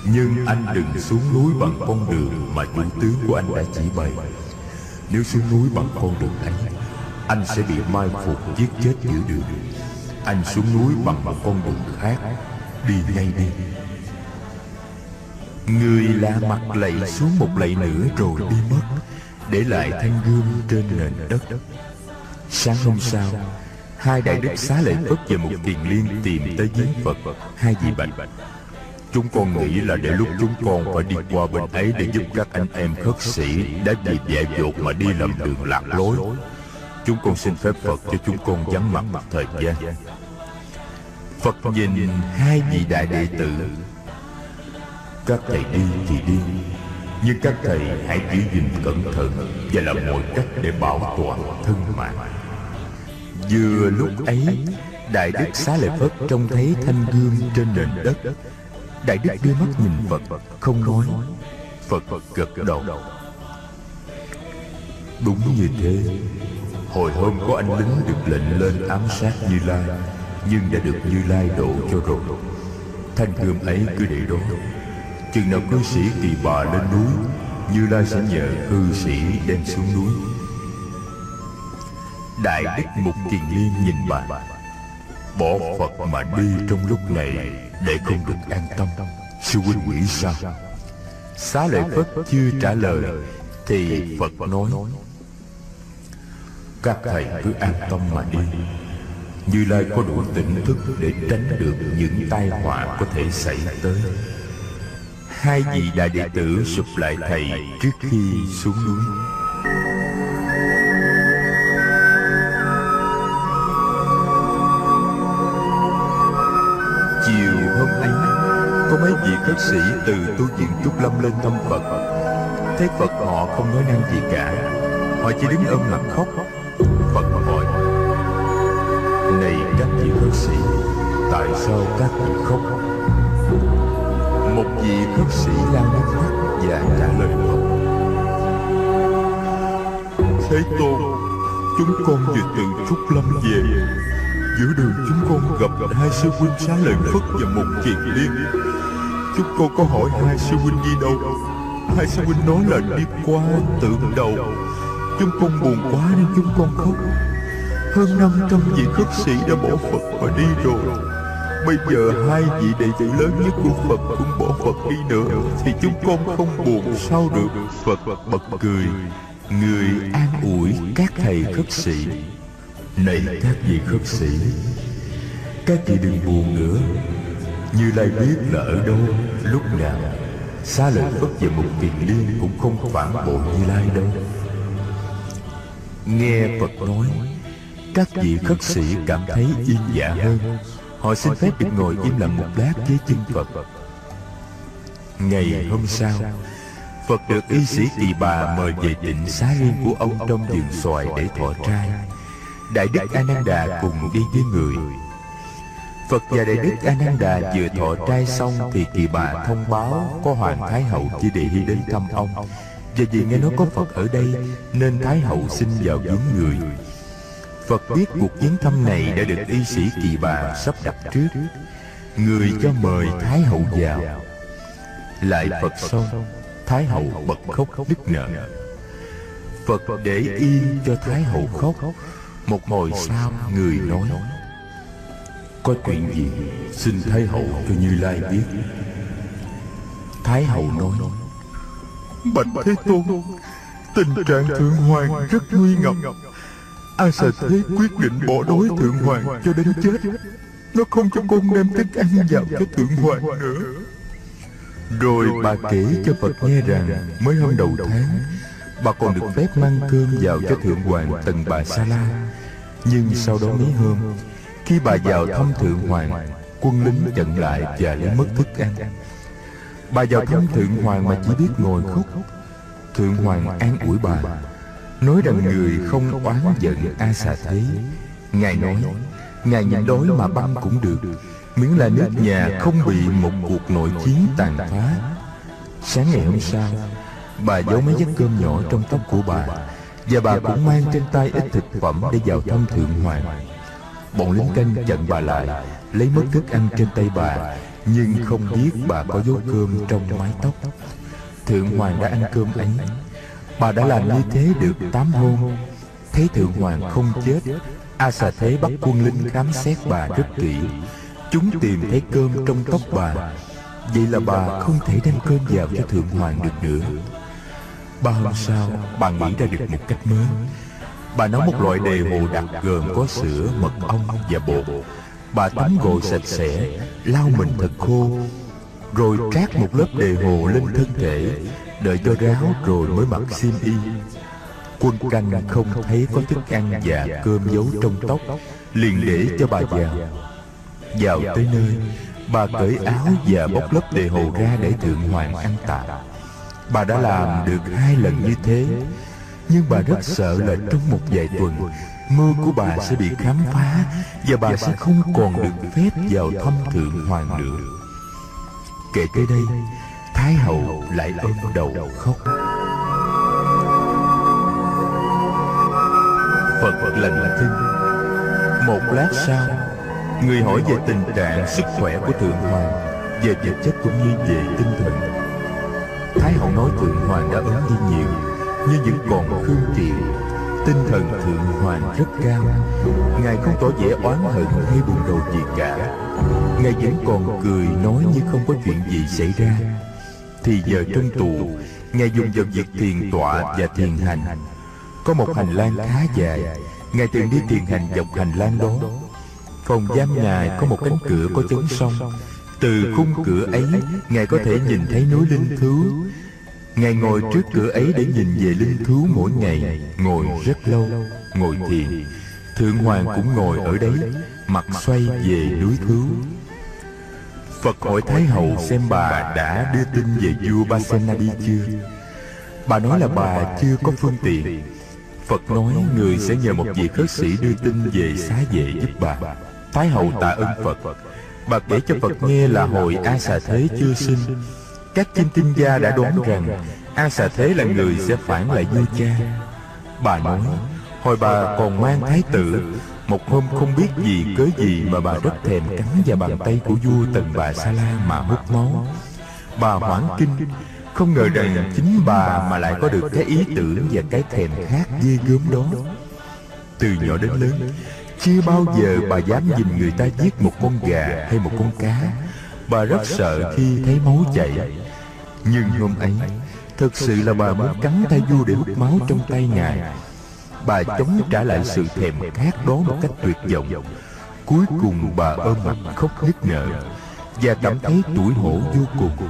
Nhưng anh đừng xuống núi bằng con đường Mà chủ tướng của anh đã chỉ bày. Nếu xuống núi bằng con đường ấy, Anh sẽ bị mai phục giết chết giữa đường. Anh xuống núi bằng một con đường khác, Đi ngay đi. Người lạ mặt lạy xuống một lạy nữa rồi đi mất, Để lại thanh gươm trên nền đất. Sáng hôm sau Hai đại đức xá lợi Phất và một tiền liên tìm tới giếng Phật. Hai vị bạch. Chúng con nghĩ là để lúc chúng con phải đi qua bên ấy Để giúp các anh em khất sĩ Đã vì dại dột mà đi lầm đường lạc lối. Chúng con xin phép Phật cho chúng con vắng mặt một thời gian. Phật nhìn hai vị đại đệ tử. các thầy đi thì đi Nhưng các thầy hãy giữ gìn cẩn thận Và làm mọi cách để bảo toàn thân mạng Vừa lúc ấy, Đại Đức Xá Lợi Phất trông thấy thanh gương trên nền đất. Đại Đức đưa mắt nhìn Phật, Không nói. Phật gật đầu. Đúng như thế. Hồi hôm có anh lính được lệnh lên ám sát Như Lai, Nhưng đã được Như Lai độ cho rồi. Thanh gươm ấy cứ để đó. Chừng nào cư sĩ kỳ bà lên núi, Như Lai sẽ nhờ cư sĩ đem xuống núi. Đại Đức Mục Kiền Liên nhìn bà. Bỏ Phật mà đi trong lúc này Để không được an tâm. Sư huynh nghĩ sao? Xá lợi Phất chưa trả lời Thì Phật nói, Các thầy cứ an tâm mà đi. Như Lai có đủ tỉnh thức Để tránh được những tai họa có thể xảy tới. Hai vị đại đệ tử sụp lại thầy trước khi xuống núi. Vị khất sĩ từ tu viện Trúc Lâm lên thăm Phật. Thấy Phật họ không nói năng gì cả. Họ chỉ đứng ôm mặt khóc. Phật hỏi, Này các vị khất sĩ, Tại sao các vị khóc? Một vị khất sĩ lao nước mắt và trả lời Phật, Thế Tôn, Chúng con vừa từ Trúc Lâm về. Giữa đường chúng con gặp hai sư huynh xá lợi Phất và một kiệt liên. Chúng con có hỏi hai sư huynh đi đâu? Hai sư huynh nói là đi qua tượng đầu. Chúng con buồn quá nên chúng con khóc. Hơn 500 vị khất sĩ đã bỏ Phật mà đi rồi. Bây giờ hai vị đệ tử lớn nhất của Phật cũng bỏ Phật đi nữa, Thì chúng con không buồn sao được? Phật bật cười. Người an ủi các thầy khất sĩ. Này các vị khất sĩ, Các vị đừng buồn nữa. Như Lai biết là ở đâu, Lúc nào. Xá lợi Phất và một kiền liên Cũng không phản bội Như Lai đâu. Nghe Phật nói, Các vị khất sĩ cảm thấy yên dạ hơn. Họ xin phép được ngồi im lặng một lát dưới chân Phật. Ngày hôm sau, Phật được y sĩ Kỳ Bà mời về tịnh xá riêng của ông trong vườn xoài để thọ trai. Đại Đức A Nan Đà cùng đi với người. Phật và Đại Đức Ananda vừa thọ trai xong thì Kỳ Bà thông báo có Hoàng Thái Hậu chỉ đề hy đến thăm ông. Và vì nghe nói có Phật ở đây, nên Thái Hậu xin vào viếng người. Phật biết cuộc viếng thăm này đã được y sĩ kỳ bà sắp đặt trước. Người cho mời Thái hậu vào. Lại Phật xong, Thái hậu bật khóc nức nở. Phật để yên cho Thái hậu khóc. Một hồi sau, người nói có chuyện gì? Xin Thái hậu cho Như Lai biết. Thái hậu nói Bạch Thế Tôn Tình trạng Thượng Hoàng rất nguy ngập. A Xà Thế quyết định bỏ đói Thượng Hoàng cho đến chết. Nó không cho con đem thức ăn vào cho Thượng Hoàng nữa. Rồi bà kể cho Phật nghe rằng Mới hôm đầu tháng Bà còn được phép mang cơm vào cho Thượng Hoàng Tần Bà Sa La. Nhưng sau đó mấy hôm Khi bà vào thăm Thượng Hoàng Quân lính chặn lại và lấy mất thức ăn. Bà vào thăm Thượng Hoàng mà chỉ biết ngồi khóc. Thượng Hoàng an ủi bà Nói rằng người không oán giận A xà thế. Ngài nói Ngài nhịn đói mà băng cũng được. Miễn là nước nhà không bị một cuộc nội chiến tàn phá. Sáng ngày hôm sau Bà giấu mấy giấc cơm nhỏ trong tóc của bà Và bà cũng mang trên tay ít thực phẩm để vào thăm Thượng Hoàng Bọn lính canh chặn bà lại, Lấy mất thức ăn trên tay bà, Nhưng không biết bà có dấu cơm trong mái tóc. Thượng Hoàng đã ăn cơm ấy. Bà đã làm như thế được tám hôm. Thấy Thượng Hoàng không chết. A xà thế bắt quân lính khám xét bà rất kỹ. Chúng tìm thấy cơm trong tóc bà. Vậy là bà không thể đem cơm vào cho Thượng Hoàng được nữa. Ba hôm sau, Bà nghĩ ra được một cách mới. Bà nấu một loại đề hồ đặc gồm có sữa, mật ong và bột. Bà tắm gội sạch sẽ Lau mình thật khô Rồi trát một lớp đề hồ lên thân thể Đợi cho ráo rồi mới mặc xiêm y. Quân canh không thấy có thức ăn và cơm giấu trong tóc. Liền để cho bà vào Vào tới nơi Bà cởi áo và bóc lớp đề hồ ra để Thượng Hoàng ăn tạm Bà đã làm được hai lần như thế Nhưng bà rất sợ là trong một vài tuần Mưu của bà sẽ bị khám phá Và bà sẽ không còn được phép vào thăm Thượng Hoàng nữa. Kể tới đây Thái hậu lại ôm đầu khóc. Phật lành thinh. Một lát sau Người hỏi về tình trạng sức khỏe của Thượng Hoàng Về vật chất cũng như về tinh thần. Thái hậu nói Thượng Hoàng đã ốm đi nhiều như vẫn còn khương triệt Tinh thần Thượng Hoàng rất cao. Ngài không tỏ vẻ oán hận hay buồn rầu gì cả. Ngài vẫn còn cười nói như không có chuyện gì xảy ra. Thì giờ trong tù, Ngài dùng vào việc thiền tọa và thiền hành. Có một hành lang khá dài. Ngài từng đi thiền hành dọc hành lang đó. Phòng giam Ngài có một cánh cửa có chấn sông. Từ khung cửa ấy, Ngài có thể nhìn thấy núi linh thứ Ngài ngồi trước cửa ấy để nhìn về linh thú mỗi ngày, Ngồi rất lâu, Ngồi thiền. Thượng Hoàng cũng ngồi ở đấy, Mặt xoay về núi thú. Phật hỏi Thái Hậu xem bà đã đưa tin về vua Basenadi chưa? Bà nói là bà chưa có phương tiện. Phật nói người sẽ nhờ một vị khất sĩ đưa tin về xá vệ giúp bà. Thái hậu tạ ơn Phật. Bà kể cho Phật nghe là hồi A xà thế chưa sinh. Các chim tinh gia đã đoán rằng A xà thế là người sẽ phản lại vua cha. Bà nói Hồi bà còn mang thái tử Một hôm không biết gì cớ gì Mà bà rất thèm cắn vào bàn tay của vua Tần bà Sa La mà hút máu. Bà hoảng kinh Không ngờ rằng chính bà mà lại có được cái ý tưởng Và cái thèm khát ghê gớm đó. Từ nhỏ đến lớn chưa bao giờ bà dám nhìn người ta giết một con gà hay một con cá. Bà rất sợ khi thấy máu chảy nhưng hôm ấy, Thực sự là bà muốn cắn tay vua để hút máu trong tay ngài. Bà chống trả lại sự thèm khát đó một cách tuyệt vọng. Cuối cùng bà ôm mặt khóc nức nở Và cảm thấy tủi hổ vô cùng.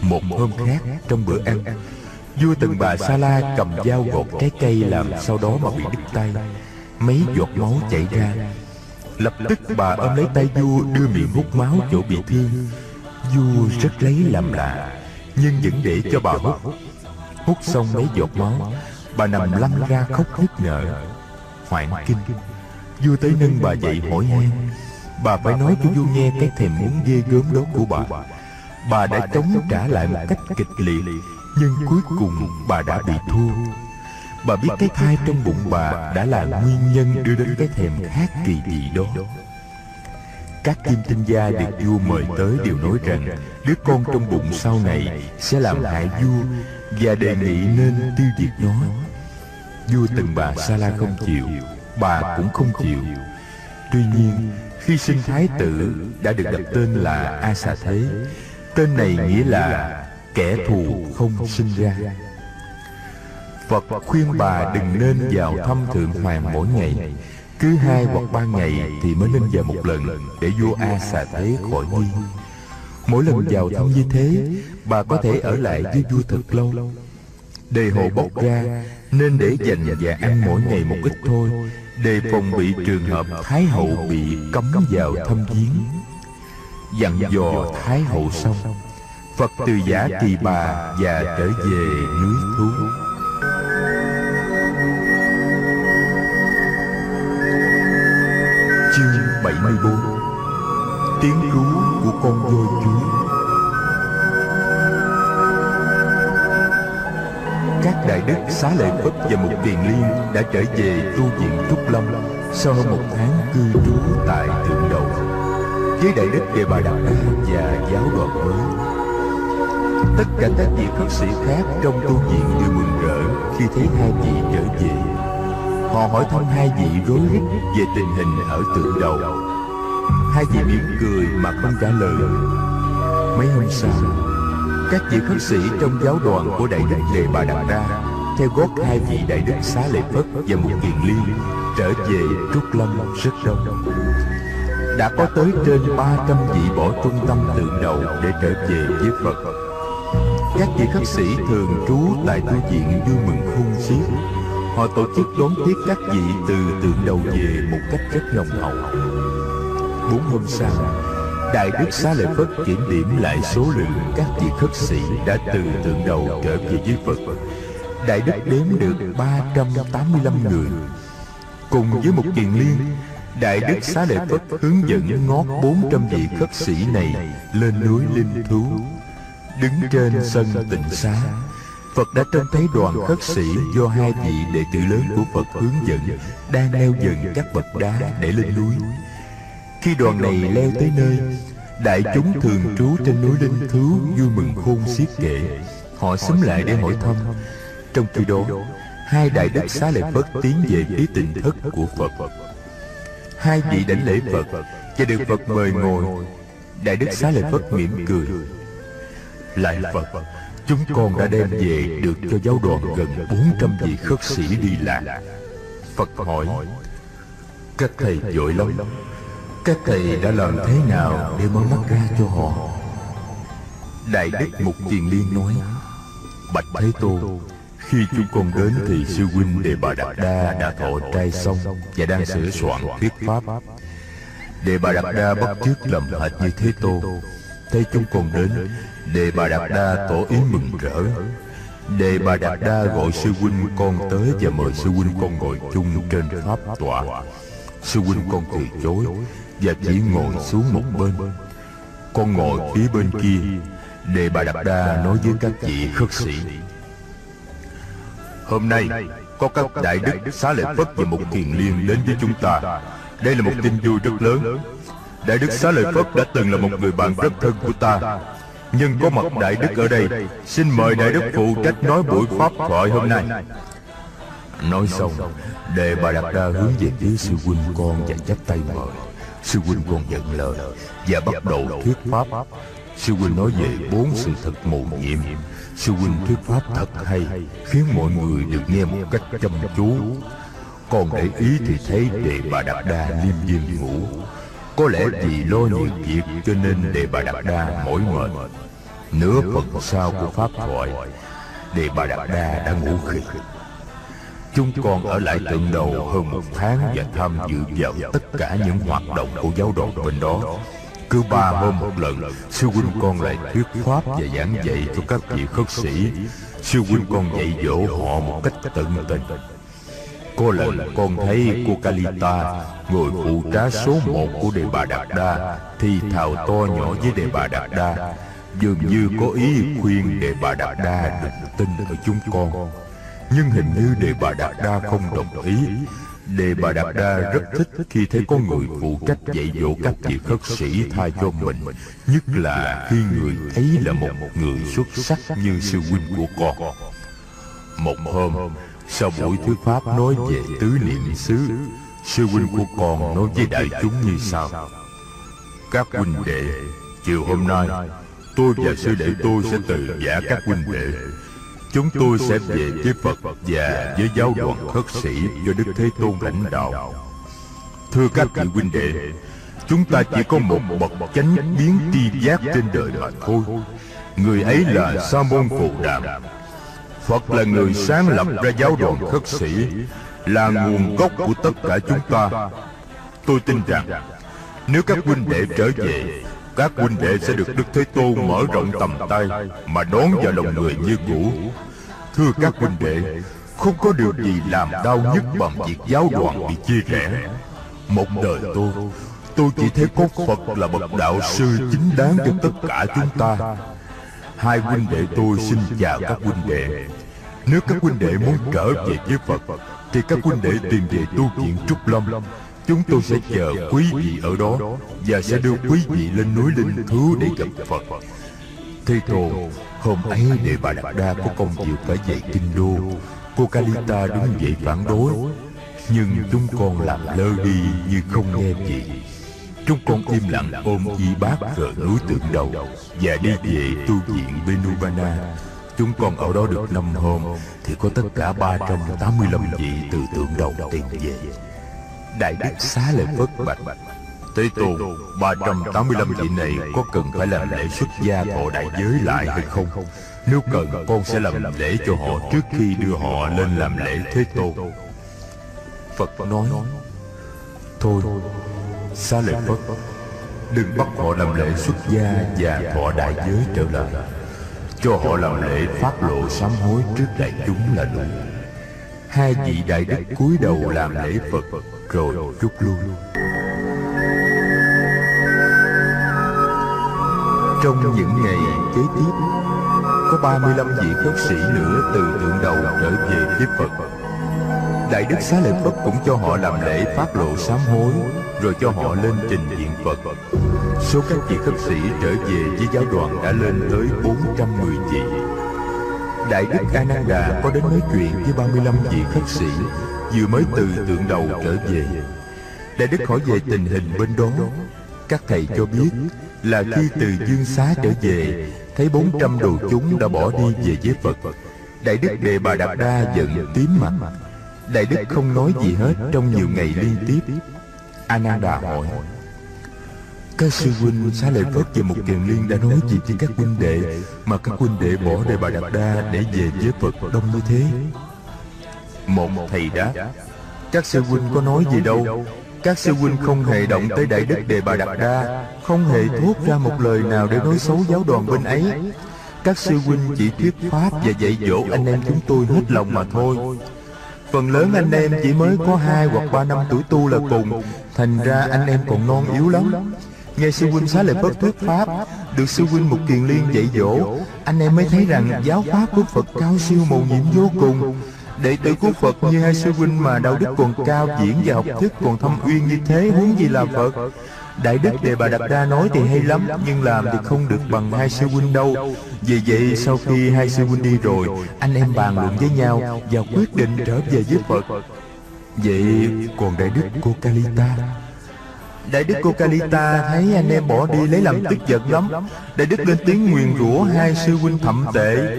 Một hôm khác, trong bữa ăn, Vua từng bà Sa La cầm dao gọt trái cây làm sau đó mà bị đứt tay. Mấy giọt máu chảy ra. Lập tức bà ôm lấy tay vua Đưa miệng hút máu chỗ bị thương. Vua rất lấy làm lạ, Nhưng vẫn để cho bà hút Hút xong mấy giọt máu, Bà nằm lăn ra khóc nức nở. Hoảng kinh Vua tới nâng bà dậy hỏi han, Bà phải nói cho vua nghe cái thèm muốn ghê gớm đó của bà. Bà đã chống trả lại một cách kịch liệt, Nhưng cuối cùng bà đã bị thua. Bà biết cái thai trong bụng bà đã là nguyên nhân đưa đến cái thèm khát kỳ dị đó các kim tinh gia được vua mời tới đều nói rằng đứa con trong bụng sau này sẽ làm hại vua và đề nghị nên tiêu diệt nó. vua từng bà sa la không chịu bà cũng không chịu. tuy nhiên khi sinh thái tử đã được đặt tên là a xà thế tên này nghĩa là kẻ thù không sinh ra. phật khuyên bà đừng nên vào thăm thượng hoàng mỗi ngày cứ hai hoặc ba ngày thì mới nên vào một lần để vua a xà thế khỏi nghi. mỗi lần vào thăm như thế bà có thể ở lại với vua thật lâu. đề hộ bốc ra nên để dành và ăn mỗi ngày một ít thôi. đề phòng bị trường hợp thái hậu bị cấm vào thăm viếng. Dặn dò thái hậu xong phật từ giả kỳ bà và trở về núi thú 74 Tiếng rú của con voi chúa. Các đại đức xá lợi Phất và một Kiền Liên đã trở về tu viện Trúc Lâm sau hơn một tháng cư trú tại Thượng Đầu. Với đại đức Đề Bà Đạt Đa và giáo đoàn mới. Tất cả các vị khất sĩ khác trong tu viện đều mừng rỡ khi thấy hai vị trở về. Họ hỏi thăm hai vị rối rít về tình hình ở tượng đầu. Hai vị mỉm cười mà không trả lời. Mấy hôm sau, Các vị khất sĩ trong giáo đoàn của Đại Đức Đề Bà Đạt Đa, Theo gót hai vị Đại Đức Xá Lợi Phất và một Kiền Liên, Trở về Trúc Lâm rất đông. Đã có tới trên 300 vị bỏ trung tâm tượng đầu để trở về với Phật. Các vị khất sĩ thường trú tại tu viện vui mừng khôn xiết Họ tổ chức đón tiếp các vị từ tượng đầu về một cách rất nồng hậu. Bốn hôm sau, Đại Đức Xá Lợi Phất kiểm điểm lại số lượng các vị khất sĩ đã từ tượng đầu trở về với Phật. Đại Đức đếm được 385 người. Cùng với một kiền liên, Đại Đức Xá Lợi Phất hướng dẫn ngót 400 vị khất sĩ này lên núi Linh Thú. Đứng trên sân tịnh xá, Phật đã trông thấy đoàn khất sĩ do hai vị đệ tử lớn của Phật hướng dẫn đang leo dần các bậc đá để lên núi. Khi đoàn này leo tới nơi, đại chúng thường trú trên núi Linh Thú vui mừng khôn xiết kệ. Họ xúm lại để hỏi thăm. Trong khi đó, hai đại đức xá lợi Phất tiến về phía tình thất của Phật. Hai vị đảnh lễ Phật và được Phật mời ngồi. Đại đức xá lợi Phất mỉm cười. Lại Phật, Chúng con đã đem về được cho giáo đoàn gần 400 vị khất sĩ đi lạc Phật hỏi Các thầy vội lắm các thầy đã làm thế nào để mở mắt ra cho họ? Đại Đức Mục Kiền Liên nói, Bạch Thế Tôn, Khi chúng con đến thì sư huynh Đề Bà Đạt Đa đã thọ trai xong Và đang sửa soạn thuyết pháp. Đề Bà Đạt Đa bắt chước làm hệt như Thế Tôn. Thấy chúng con đến, Đề Bà Đạt Đa tỏ ý mừng rỡ. Đề Bà Đạt Đa gọi sư huynh con tới Và mời sư huynh con ngồi chung trên pháp tọa. Sư huynh con từ chối và chỉ ngồi xuống một bên. Con ngồi phía bên kia, Đề Bà Đạt Đa nói với các vị khất sĩ. Hôm nay, có các đại đức xá lợi Phất và một kiền liên đến với chúng ta. Đây là một tin vui rất lớn. Đại đức xá lợi Phất đã từng là một người bạn rất thân của ta. Nhưng có mặt Đại Đức ở đây, Xin mời Đại Đức phụ trách nói buổi Pháp thoại hôm nay. Nói xong, Đề bà Đạt Đa hướng về phía sư huynh con và chắp tay mời. Sư huynh còn nhận lời Và bắt đầu thuyết Pháp. Sư huynh nói về bốn sự thật mù nhiệm. Sư huynh thuyết Pháp thật hay, Khiến mọi người được nghe một cách chăm chú. Còn để ý thì thấy Đề bà Đạt Đa liêm diêm ngủ. Có lẽ vì lo nhiều việc cho nên Đề Bà Đạt Đa mỏi mệt. Nửa phần sau của Pháp thoại, Đề Bà Đạt Đa đã ngủ khỉ Chúng con ở lại tượng đầu hơn một tháng Và tham dự vào tất cả những hoạt động của giáo đoàn bên đó. Cứ ba hôm một lần Sư huynh con lại thuyết pháp và giảng dạy cho các vị khất sĩ. Sư huynh con dạy dỗ họ một cách tận tình. có lần con thấy cô Kalita Người phụ trá số một của Đề Bà Đạt Đa Thì thào to nhỏ với Đề Bà Đạt Đa. Dường như có ý khuyên Đề Bà Đạt Đa đừng tin ở chúng con nhưng hình như Đề Bà Đạt Đa không đồng ý. Đề Bà Đạt Đa rất thích khi thấy có người phụ trách dạy dỗ các vị khất sĩ thay cho mình Nhất là khi người ấy là một người xuất sắc như sư huynh của con. Một hôm, sau buổi thuyết pháp nói về tứ niệm xứ Sư huynh của con nói với đại chúng như sau. Các huynh đệ, chiều hôm nay Tôi và sư đệ tôi sẽ từ giả các huynh đệ. Chúng tôi sẽ về với Phật và với giáo đoàn khất sĩ do Đức Thế Tôn lãnh đạo. Thưa các vị huynh đệ, chúng ta chỉ có một bậc chánh biến tri giác trên đời mà thôi. Người ấy là Sa môn Phù Đàm. Phật là người sáng lập ra giáo đoàn khất sĩ, là nguồn gốc của tất cả chúng ta. Tôi tin rằng nếu các huynh đệ trở về các huynh đệ sẽ được Đức Thế Tôn mở rộng tầm tay mà đón vào lòng người như cũ. Thưa các huynh đệ, không có điều gì làm đau nhất bằng việc giáo đoàn bị chia rẽ. Một đời tôi, tôi chỉ thấy có Phật là bậc đạo sư chính đáng cho tất cả chúng ta. Hai huynh đệ tôi xin chào các huynh đệ. Nếu các huynh đệ muốn trở về với Phật, thì các huynh đệ tìm về tu viện Trúc Lâm Chúng tôi sẽ chờ quý vị ở đó Và sẽ đưa quý vị lên núi Linh Thú để gặp Phật. Thế Tôn Hôm ấy Đệ Bà Đạt Đa có công việc phải về Kinh Đô. Cô Kalita đứng dậy phản đối Nhưng chúng con làm lơ đi như không nghe gì. Chúng con im lặng ôm y bát cờ núi tượng đầu Và đi về tu viện Benubana Chúng con ở đó được năm hôm Thì có tất cả 385 vị từ tượng đầu tìm về Đại Đức Xá Lợi Phất bạch. Thế Tôn 385 vị này có cần phải làm lễ xuất gia thọ đại giới lại hay không? Nếu cần, con sẽ làm lễ cho họ trước khi đưa họ lên làm lễ Thế Tôn. Phật nói, Thôi, Xá Lợi Phất, Đừng bắt họ làm lễ xuất gia và thọ đại giới trở lại. Cho họ làm lễ phát lộ sám hối trước đại chúng là đủ. Hai vị đại đức cúi đầu làm lễ Phật rồi rút lui Trong những ngày kế tiếp, Có 35 vị khất sĩ nữa từ thượng đầu trở về với Phật. Đại Đức Xá Lợi Phất cũng cho họ làm lễ phát lộ sám hối, Rồi cho họ lên trình diện Phật. Số các vị khất sĩ trở về với giáo đoàn đã lên tới 410 vị. Đại Đức A Nan Đà có đến nói chuyện với 35 vị khất sĩ vừa mới từ tượng đầu trở về. Đại đức hỏi về tình hình bên đó, các thầy cho biết là khi từ dương xá trở về, thấy 400 đồ chúng đã bỏ đi về với phật. Đại đức đề bà đạt đa giận tím mặt. Đại đức không nói gì hết trong nhiều ngày liên tiếp. A nan đà hỏi, các sư huynh xá lợi phất và một kiền liên đã nói gì với các huynh đệ mà các huynh đệ bỏ đề bà đạt đa để về với phật đông như thế? Một thầy đáp. Các sư huynh có nói gì đâu? Các sư huynh không hề động tới đại đức đề bà đạt đa Không hề thốt ra một lời nào để nói xấu giáo đoàn bên ấy. Các sư huynh chỉ thuyết pháp và dạy dỗ anh em chúng tôi hết lòng mà thôi. Phần lớn anh em chỉ mới có hai hoặc ba năm tuổi tu là cùng Thành ra anh em còn non yếu lắm. Nghe sư huynh xá lợi phất thuyết pháp Được sư huynh một kiền liên dạy dỗ Anh em mới thấy rằng giáo pháp của Phật cao siêu mầu nhiệm vô cùng Đệ tử của Phật như hai sư huynh mà đạo đức còn cao, diễn và học thức còn thâm uyên như thế, huống gì là Phật? Đại đức Đề Bà Đạt Đa nói thì hay lắm, Nhưng làm thì không được bằng hai sư huynh đâu. Vì vậy, sau khi hai sư huynh đi rồi, Anh em bàn luận với nhau Và quyết định trở về với Phật. Vậy còn Đại đức cô Kalita Đại đức cô Kalita thấy anh em bỏ đi lấy làm tức giận lắm. Đại đức lên tiếng nguyền rủa hai sư huynh thậm tệ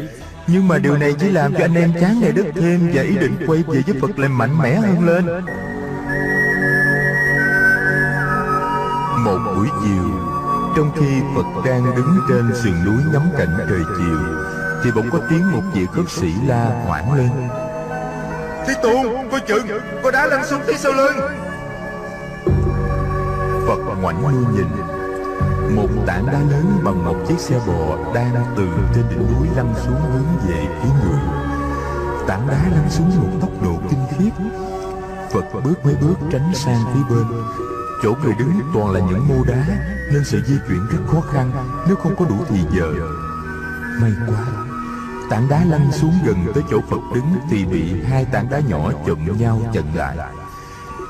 nhưng mà điều này chỉ làm cho anh em chán ngày đất thêm Và ý định quay về với Phật lại mạnh mẽ hơn lên. Một buổi chiều Trong khi Phật đang đứng trên sườn núi ngắm cảnh trời chiều Thì bỗng có tiếng một vị khất sĩ la hoảng lên. Thế Tôn, coi chừng, có đá lăn xuống phía sau lưng. Phật ngoảnh lui nhìn một tảng đá lớn bằng một chiếc xe bò đang từ trên đỉnh núi lăn xuống hướng về phía người. Tảng đá lăn xuống một tốc độ kinh khiếp. Phật bước mấy bước tránh sang phía bên. Chỗ người đứng toàn là những mô đá, nên sự di chuyển rất khó khăn nếu không có đủ thì giờ. May quá. Tảng đá lăn xuống gần tới chỗ Phật đứng Thì bị hai tảng đá nhỏ chụm nhau chặn lại.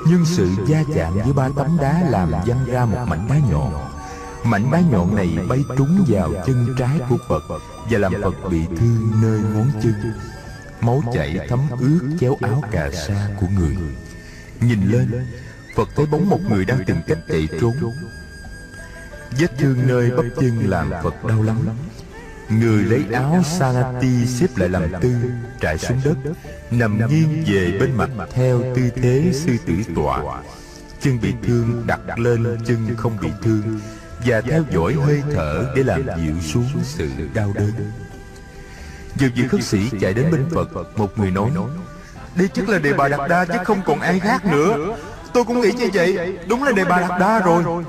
Nhưng sự va chạm giữa ba tấm đá Làm văng ra một mảnh đá nhọn Mảnh đá nhọn này bay trúng vào chân trái của Phật Và làm Phật bị thương nơi ngón chân. Máu chảy thấm ướt chéo áo cà sa của người. Nhìn lên, Phật thấy bóng một người đang tìm cách chạy trốn. Vết thương nơi bắp chân làm Phật đau lắm. Người lấy áo Sanati xếp lại làm tư, Trải xuống đất, Nằm nghiêng về bên mặt Theo tư thế sư tử tọa. Chân bị thương đặt lên, chân không bị thương. Và theo dõi hơi thở Để làm dịu xuống sự đau đớn. Giờ vị khất sĩ chạy đến bên Phật Một người nói Đây chắc là đề bà Đạt Đa chứ không còn ai khác nữa. Tôi cũng nghĩ như vậy. Đúng là đề bà Đạt Đa rồi.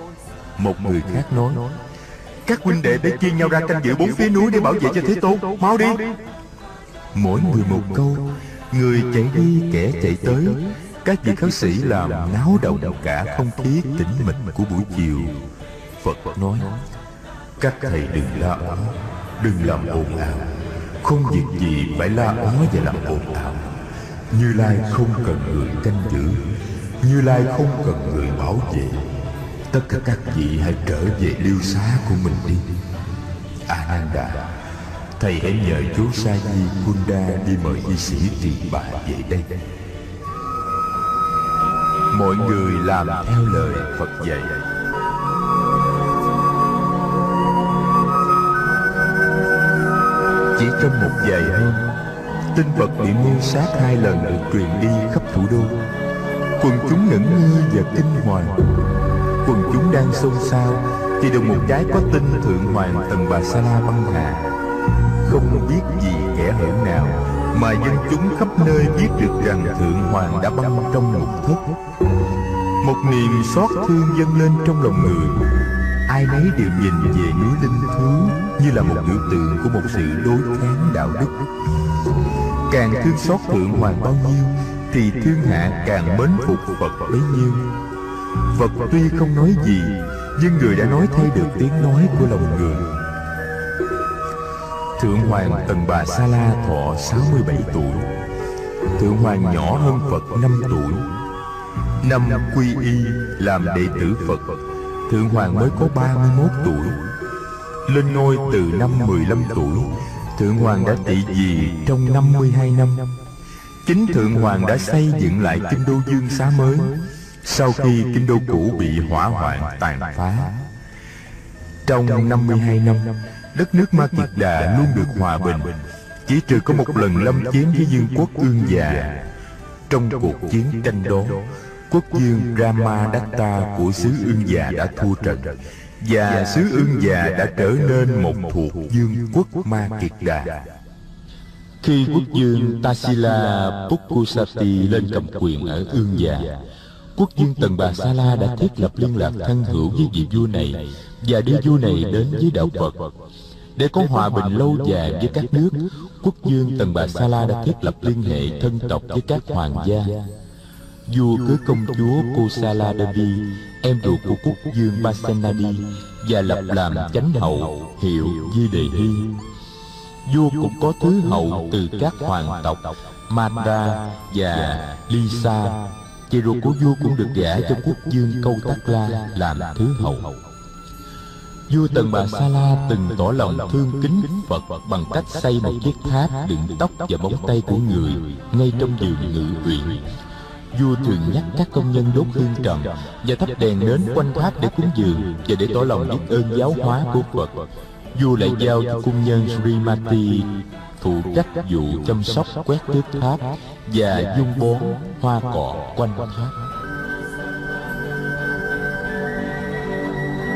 Một người khác nói Các huynh đệ để chia nhau ra canh giữ bốn phía núi Để bảo vệ cho Thế Tôn. Mau đi. Mỗi người một câu Người chạy đi kẻ chạy tới. Các vị khất sĩ làm náo động cả không khí tĩnh mịch của buổi chiều Phật nói, Các thầy đừng la ó, Đừng làm ồn ào. Không việc gì phải la ó và làm ồn ào. Như Lai không cần người canh giữ, Như Lai không cần người bảo vệ. Tất cả các vị hãy trở về lưu xá của mình đi. A Nan Đà Thầy hãy nhờ chú Sa Di Kunda đi mời y sĩ tỳ bà về đây. Mọi người làm theo lời Phật dạy. Chỉ trong một vài hôm Tin vật bị mưu sát hai lần được truyền đi khắp thủ đô. Quần chúng ngẩn ngơ và kinh hoàng. Quần chúng đang xôn xao, Thì được một trái có tin Thượng Hoàng Tần Bà Sa La băng hà. Không biết gì kẻ hở nào Mà dân chúng khắp nơi biết được rằng Thượng Hoàng đã băng trong ngục thất. Một niềm xót thương dâng lên trong lòng người. Ai nấy đều nhìn về núi linh thú. Như là một biểu tượng của một sự đối kháng đạo đức. Càng thương xót Thượng Hoàng bao nhiêu, Thì thương hạ càng mến phục Phật bấy nhiêu. Phật tuy không nói gì, Nhưng người đã nói thay được tiếng nói của lòng người. Thượng Hoàng Tần Bà Sa La thọ 67 tuổi. Thượng Hoàng nhỏ hơn Phật 5 tuổi. Năm quy y làm đệ tử Phật. Thượng Hoàng mới có 31 tuổi. Lên ngôi từ năm 15 tuổi, Thượng Hoàng đã tỵ vì trong 52 năm. Chính Thượng Hoàng đã xây dựng lại Kinh Đô Dương Xá mới, Sau khi Kinh Đô cũ bị hỏa hoạn, tàn phá. Trong 52 năm, Đất nước Ma Kiệt Đà luôn được hòa bình. Chỉ trừ có một lần lâm chiến với vương quốc ương già. Trong cuộc chiến tranh đó, Quốc vương Ramadatta của xứ ương già đã thua trận. Và xứ ương già đã trở nên một thuộc vương quốc Ma Kiệt Đà. Khi quốc vương Tasila Pukkusati lên cầm quyền ở Ương Già. Quốc vương Tần Bà Sa La đã thiết lập liên lạc thân hữu với vị vua này Và đưa vua này đến với đạo Phật. Để có hòa bình lâu dài với các nước Quốc vương Tần Bà Sa La đã thiết lập liên hệ thân tộc với các hoàng gia. Vua cưới công chúa Kosala Devi Em ruột của quốc vương Basenadi Và lập làm chánh hậu hiệu Di Đề Hy Vua cũng có thứ hậu từ các hoàng tộc Matra và Lisa. Chị ruột của vua cũng được gả cho quốc vương Câu Tắc La làm thứ hậu. Vua Tần Bà Sa La từng tỏ lòng thương kính Phật bằng cách xây một chiếc tháp đựng tóc và móng tay của người ngay trong giường ngự viện. Vua thường nhắc các công nhân đốt hương trầm và thắp đèn nến quanh tháp để cúng dường và để tỏ lòng biết ơn giáo hóa của Phật. Vua lại giao cho cung nhân Srimati phụ trách vụ chăm sóc quét tước tháp và dung bón hoa cỏ quanh tháp.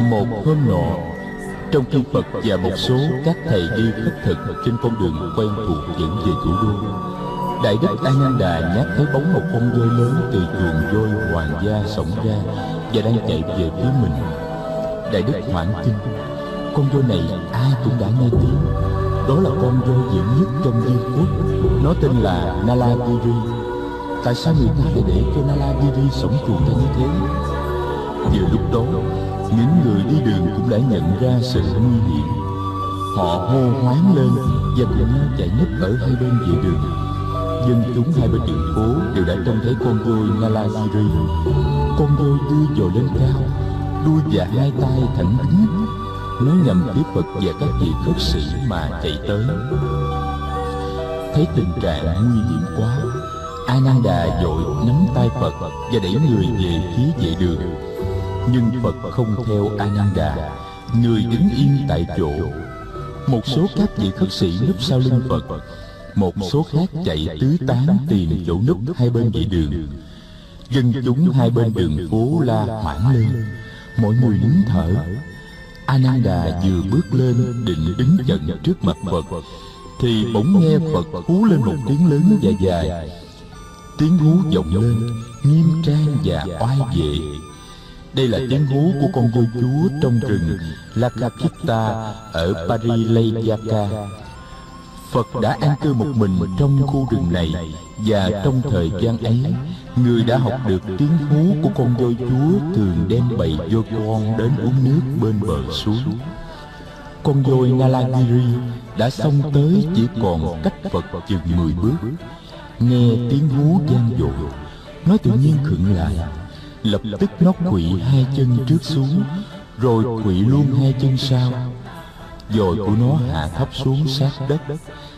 Một hôm nọ, trong khi Phật và một số các thầy đi khất thực trên con đường quen thuộc dẫn về thủ đô, Đại đức A Nan Đà nhát thấy bóng một con voi lớn từ chuồng voi hoàng gia sổng ra và đang chạy về phía mình. Đại đức hoảng kinh, con voi này ai cũng đã nghe tiếng. Đó là con voi dữ nhất trong vương quốc. Nó tên là Nalagiri. Tại sao người ta lại để cho Nalagiri sống chuồng ra như thế? Vừa lúc đó, những người đi đường cũng đã nhận ra sự nguy hiểm. Họ hô hoáng lên và cùng nhau chạy núp ở hai bên vệ đường Dân chúng hai bên đường phố đều đã trông thấy con voi Nalagiri Con voi đưa dồi lên cao Đuôi và hai tay thẳng đứng. Nó nhằm phía Phật và các vị khất sĩ mà chạy tới. Thấy tình trạng nguy hiểm quá, Ananda dội nắm tay Phật và đẩy người về phía vệ đường. Nhưng Phật không theo Ananda, Người đứng yên tại chỗ. Một số các vị khất sĩ núp sau lưng Phật một số khác chạy tứ tán tìm chỗ núp hai bên vệ đường. Dân chúng hai bên đường phố la hoảng lên. Mọi người nín thở. Ananda vừa bước lên định đứng chận trước mặt Phật, Thì bỗng nghe Phật hú lên một tiếng lớn và dài. Tiếng hú vọng lên, Nghiêm trang và oai vệ. Đây là tiếng hú của con voi chúa trong rừng Lakakita ở Parilayaka Phật đã an cư một mình trong khu rừng này. Và trong thời gian ấy, Người đã học được tiếng hú của con voi chúa Thường đem bầy voi con đến uống nước bên bờ suối. Con voi Nalagiri đã xông tới chỉ còn cách Phật chừng mười bước. Nghe tiếng hú gian dội, Nó tự nhiên khựng lại. Lập tức nó quỵ hai chân trước xuống, Rồi quỵ luôn hai chân sau. Dồi của nó hạ thấp xuống sát đất.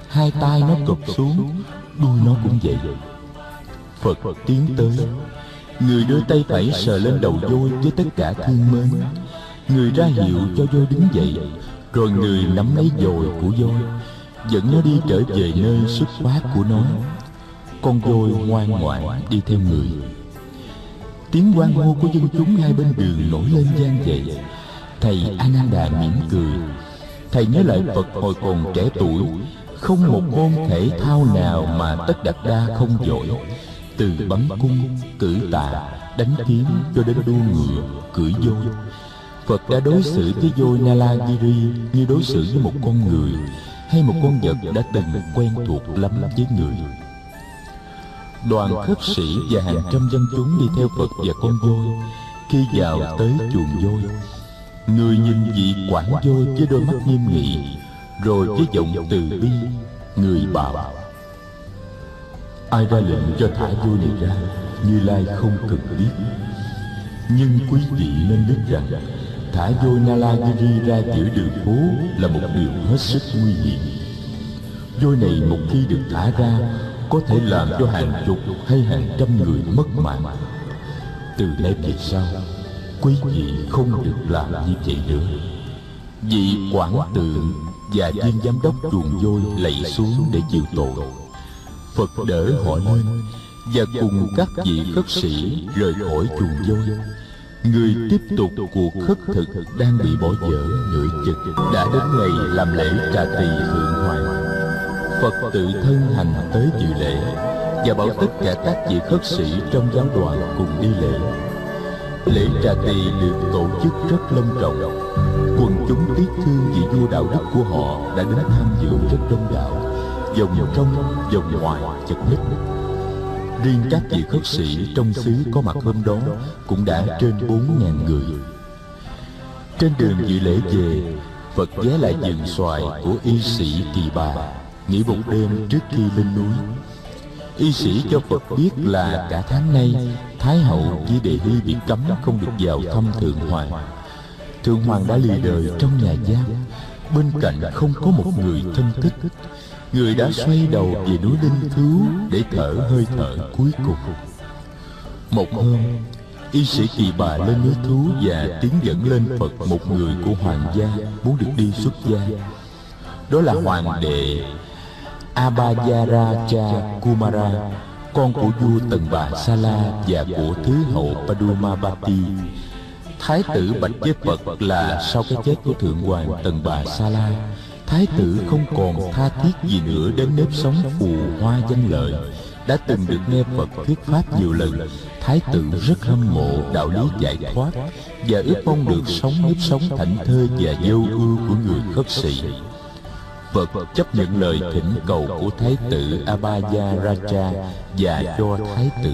Hai tay nó cụp xuống, Đuôi nó cũng vậy. Phật tiến tới, Người đưa tay phải sờ lên đầu voi với tất cả thương mến. Người ra hiệu cho voi đứng dậy, Rồi người nắm lấy dồi của voi, Dẫn nó đi trở về nơi xuất phát của nó. Con voi ngoan ngoãn đi theo người. Tiếng quan hô của dân chúng hai bên đường nổi lên gian dậy. Thầy Ananda mỉm cười. Thầy nhớ lại Phật hồi còn trẻ tuổi không một môn thể thao nào mà tất đặt đa không giỏi. Từ bắn cung, cử tạ, đánh kiếm cho đến đua ngựa, cưỡi voi Phật đã đối xử với voi Nalagiri như đối xử với một con người Hay một con vật đã từng quen thuộc lắm với người. Đoàn khất sĩ và hàng trăm dân chúng đi theo Phật và con voi Khi vào tới chuồng voi. Người nhìn vị quản voi với đôi mắt nghiêm nghị rồi với giọng từ bi, Người bảo, Ai ra lệnh cho thả voi này ra, Như Lai không cần biết. Nhưng quý vị nên biết rằng, Thả voi Nalagiri ra giữa đường phố Là một điều hết sức nguy hiểm. Voi này một khi được thả ra, Có thể làm cho hàng chục hay hàng trăm người mất mạng. Từ nay về sau, quý vị không được làm như vậy nữa. Vị quản tượng và viên giám đốc chuồng voi lạy xuống để chịu tội. phật đỡ họ lên và cùng các vị khất sĩ rời khỏi chuồng voi người tiếp tục cuộc khất thực đang bị bỏ dở nửa chừng đã đến ngày làm lễ trà tỳ thượng hoàng. phật tự thân hành tới dự lễ và bảo tất cả các vị khất sĩ trong giáo đoàn cùng đi lễ Lễ trà tỳ được tổ chức rất long trọng. Quần chúng tiếc thương vị vua đạo đức của họ đã đến tham dự rất đông đảo. Vòng trong, vòng ngoài, chật ních. Riêng các vị khất sĩ trong xứ có mặt hôm đó Cũng đã trên bốn ngàn người. Trên đường dự lễ về Phật ghé lại vườn xoài của y sĩ Kỳ Bà Nghỉ một đêm trước khi lên núi. Y sĩ cho Phật biết là cả tháng nay, Thái hậu với đề hy bị cấm không được vào thăm Thượng Hoàng. Thượng Hoàng đã lì đời trong nhà giam Bên cạnh không có một người thân thích. Người đã xoay đầu về núi Linh Thú Để thở hơi thở cuối cùng. Một hôm, Y sĩ kỳ bà lên núi thú Và tiến dẫn lên Phật một người của hoàng gia Muốn được đi xuất gia. Đó là hoàng đệ Abhayaraja Kumara, Con của vua Tần Bà Sala Và của Thứ hậu Padumabati Thái tử bạch Giới Phật là sau cái chết của Thượng Hoàng Tần Bà Sala Thái tử không còn tha thiết gì nữa đến nếp sống phù hoa danh lợi. Đã từng được nghe Phật thuyết pháp nhiều lần, Thái tử rất hâm mộ đạo lý giải thoát Và ước mong được sống nếp sống thảnh thơi và vô ưu của người khất sĩ. Phật chấp nhận lời thỉnh cầu của Thái tử Abhaya Raja và cho Thái tử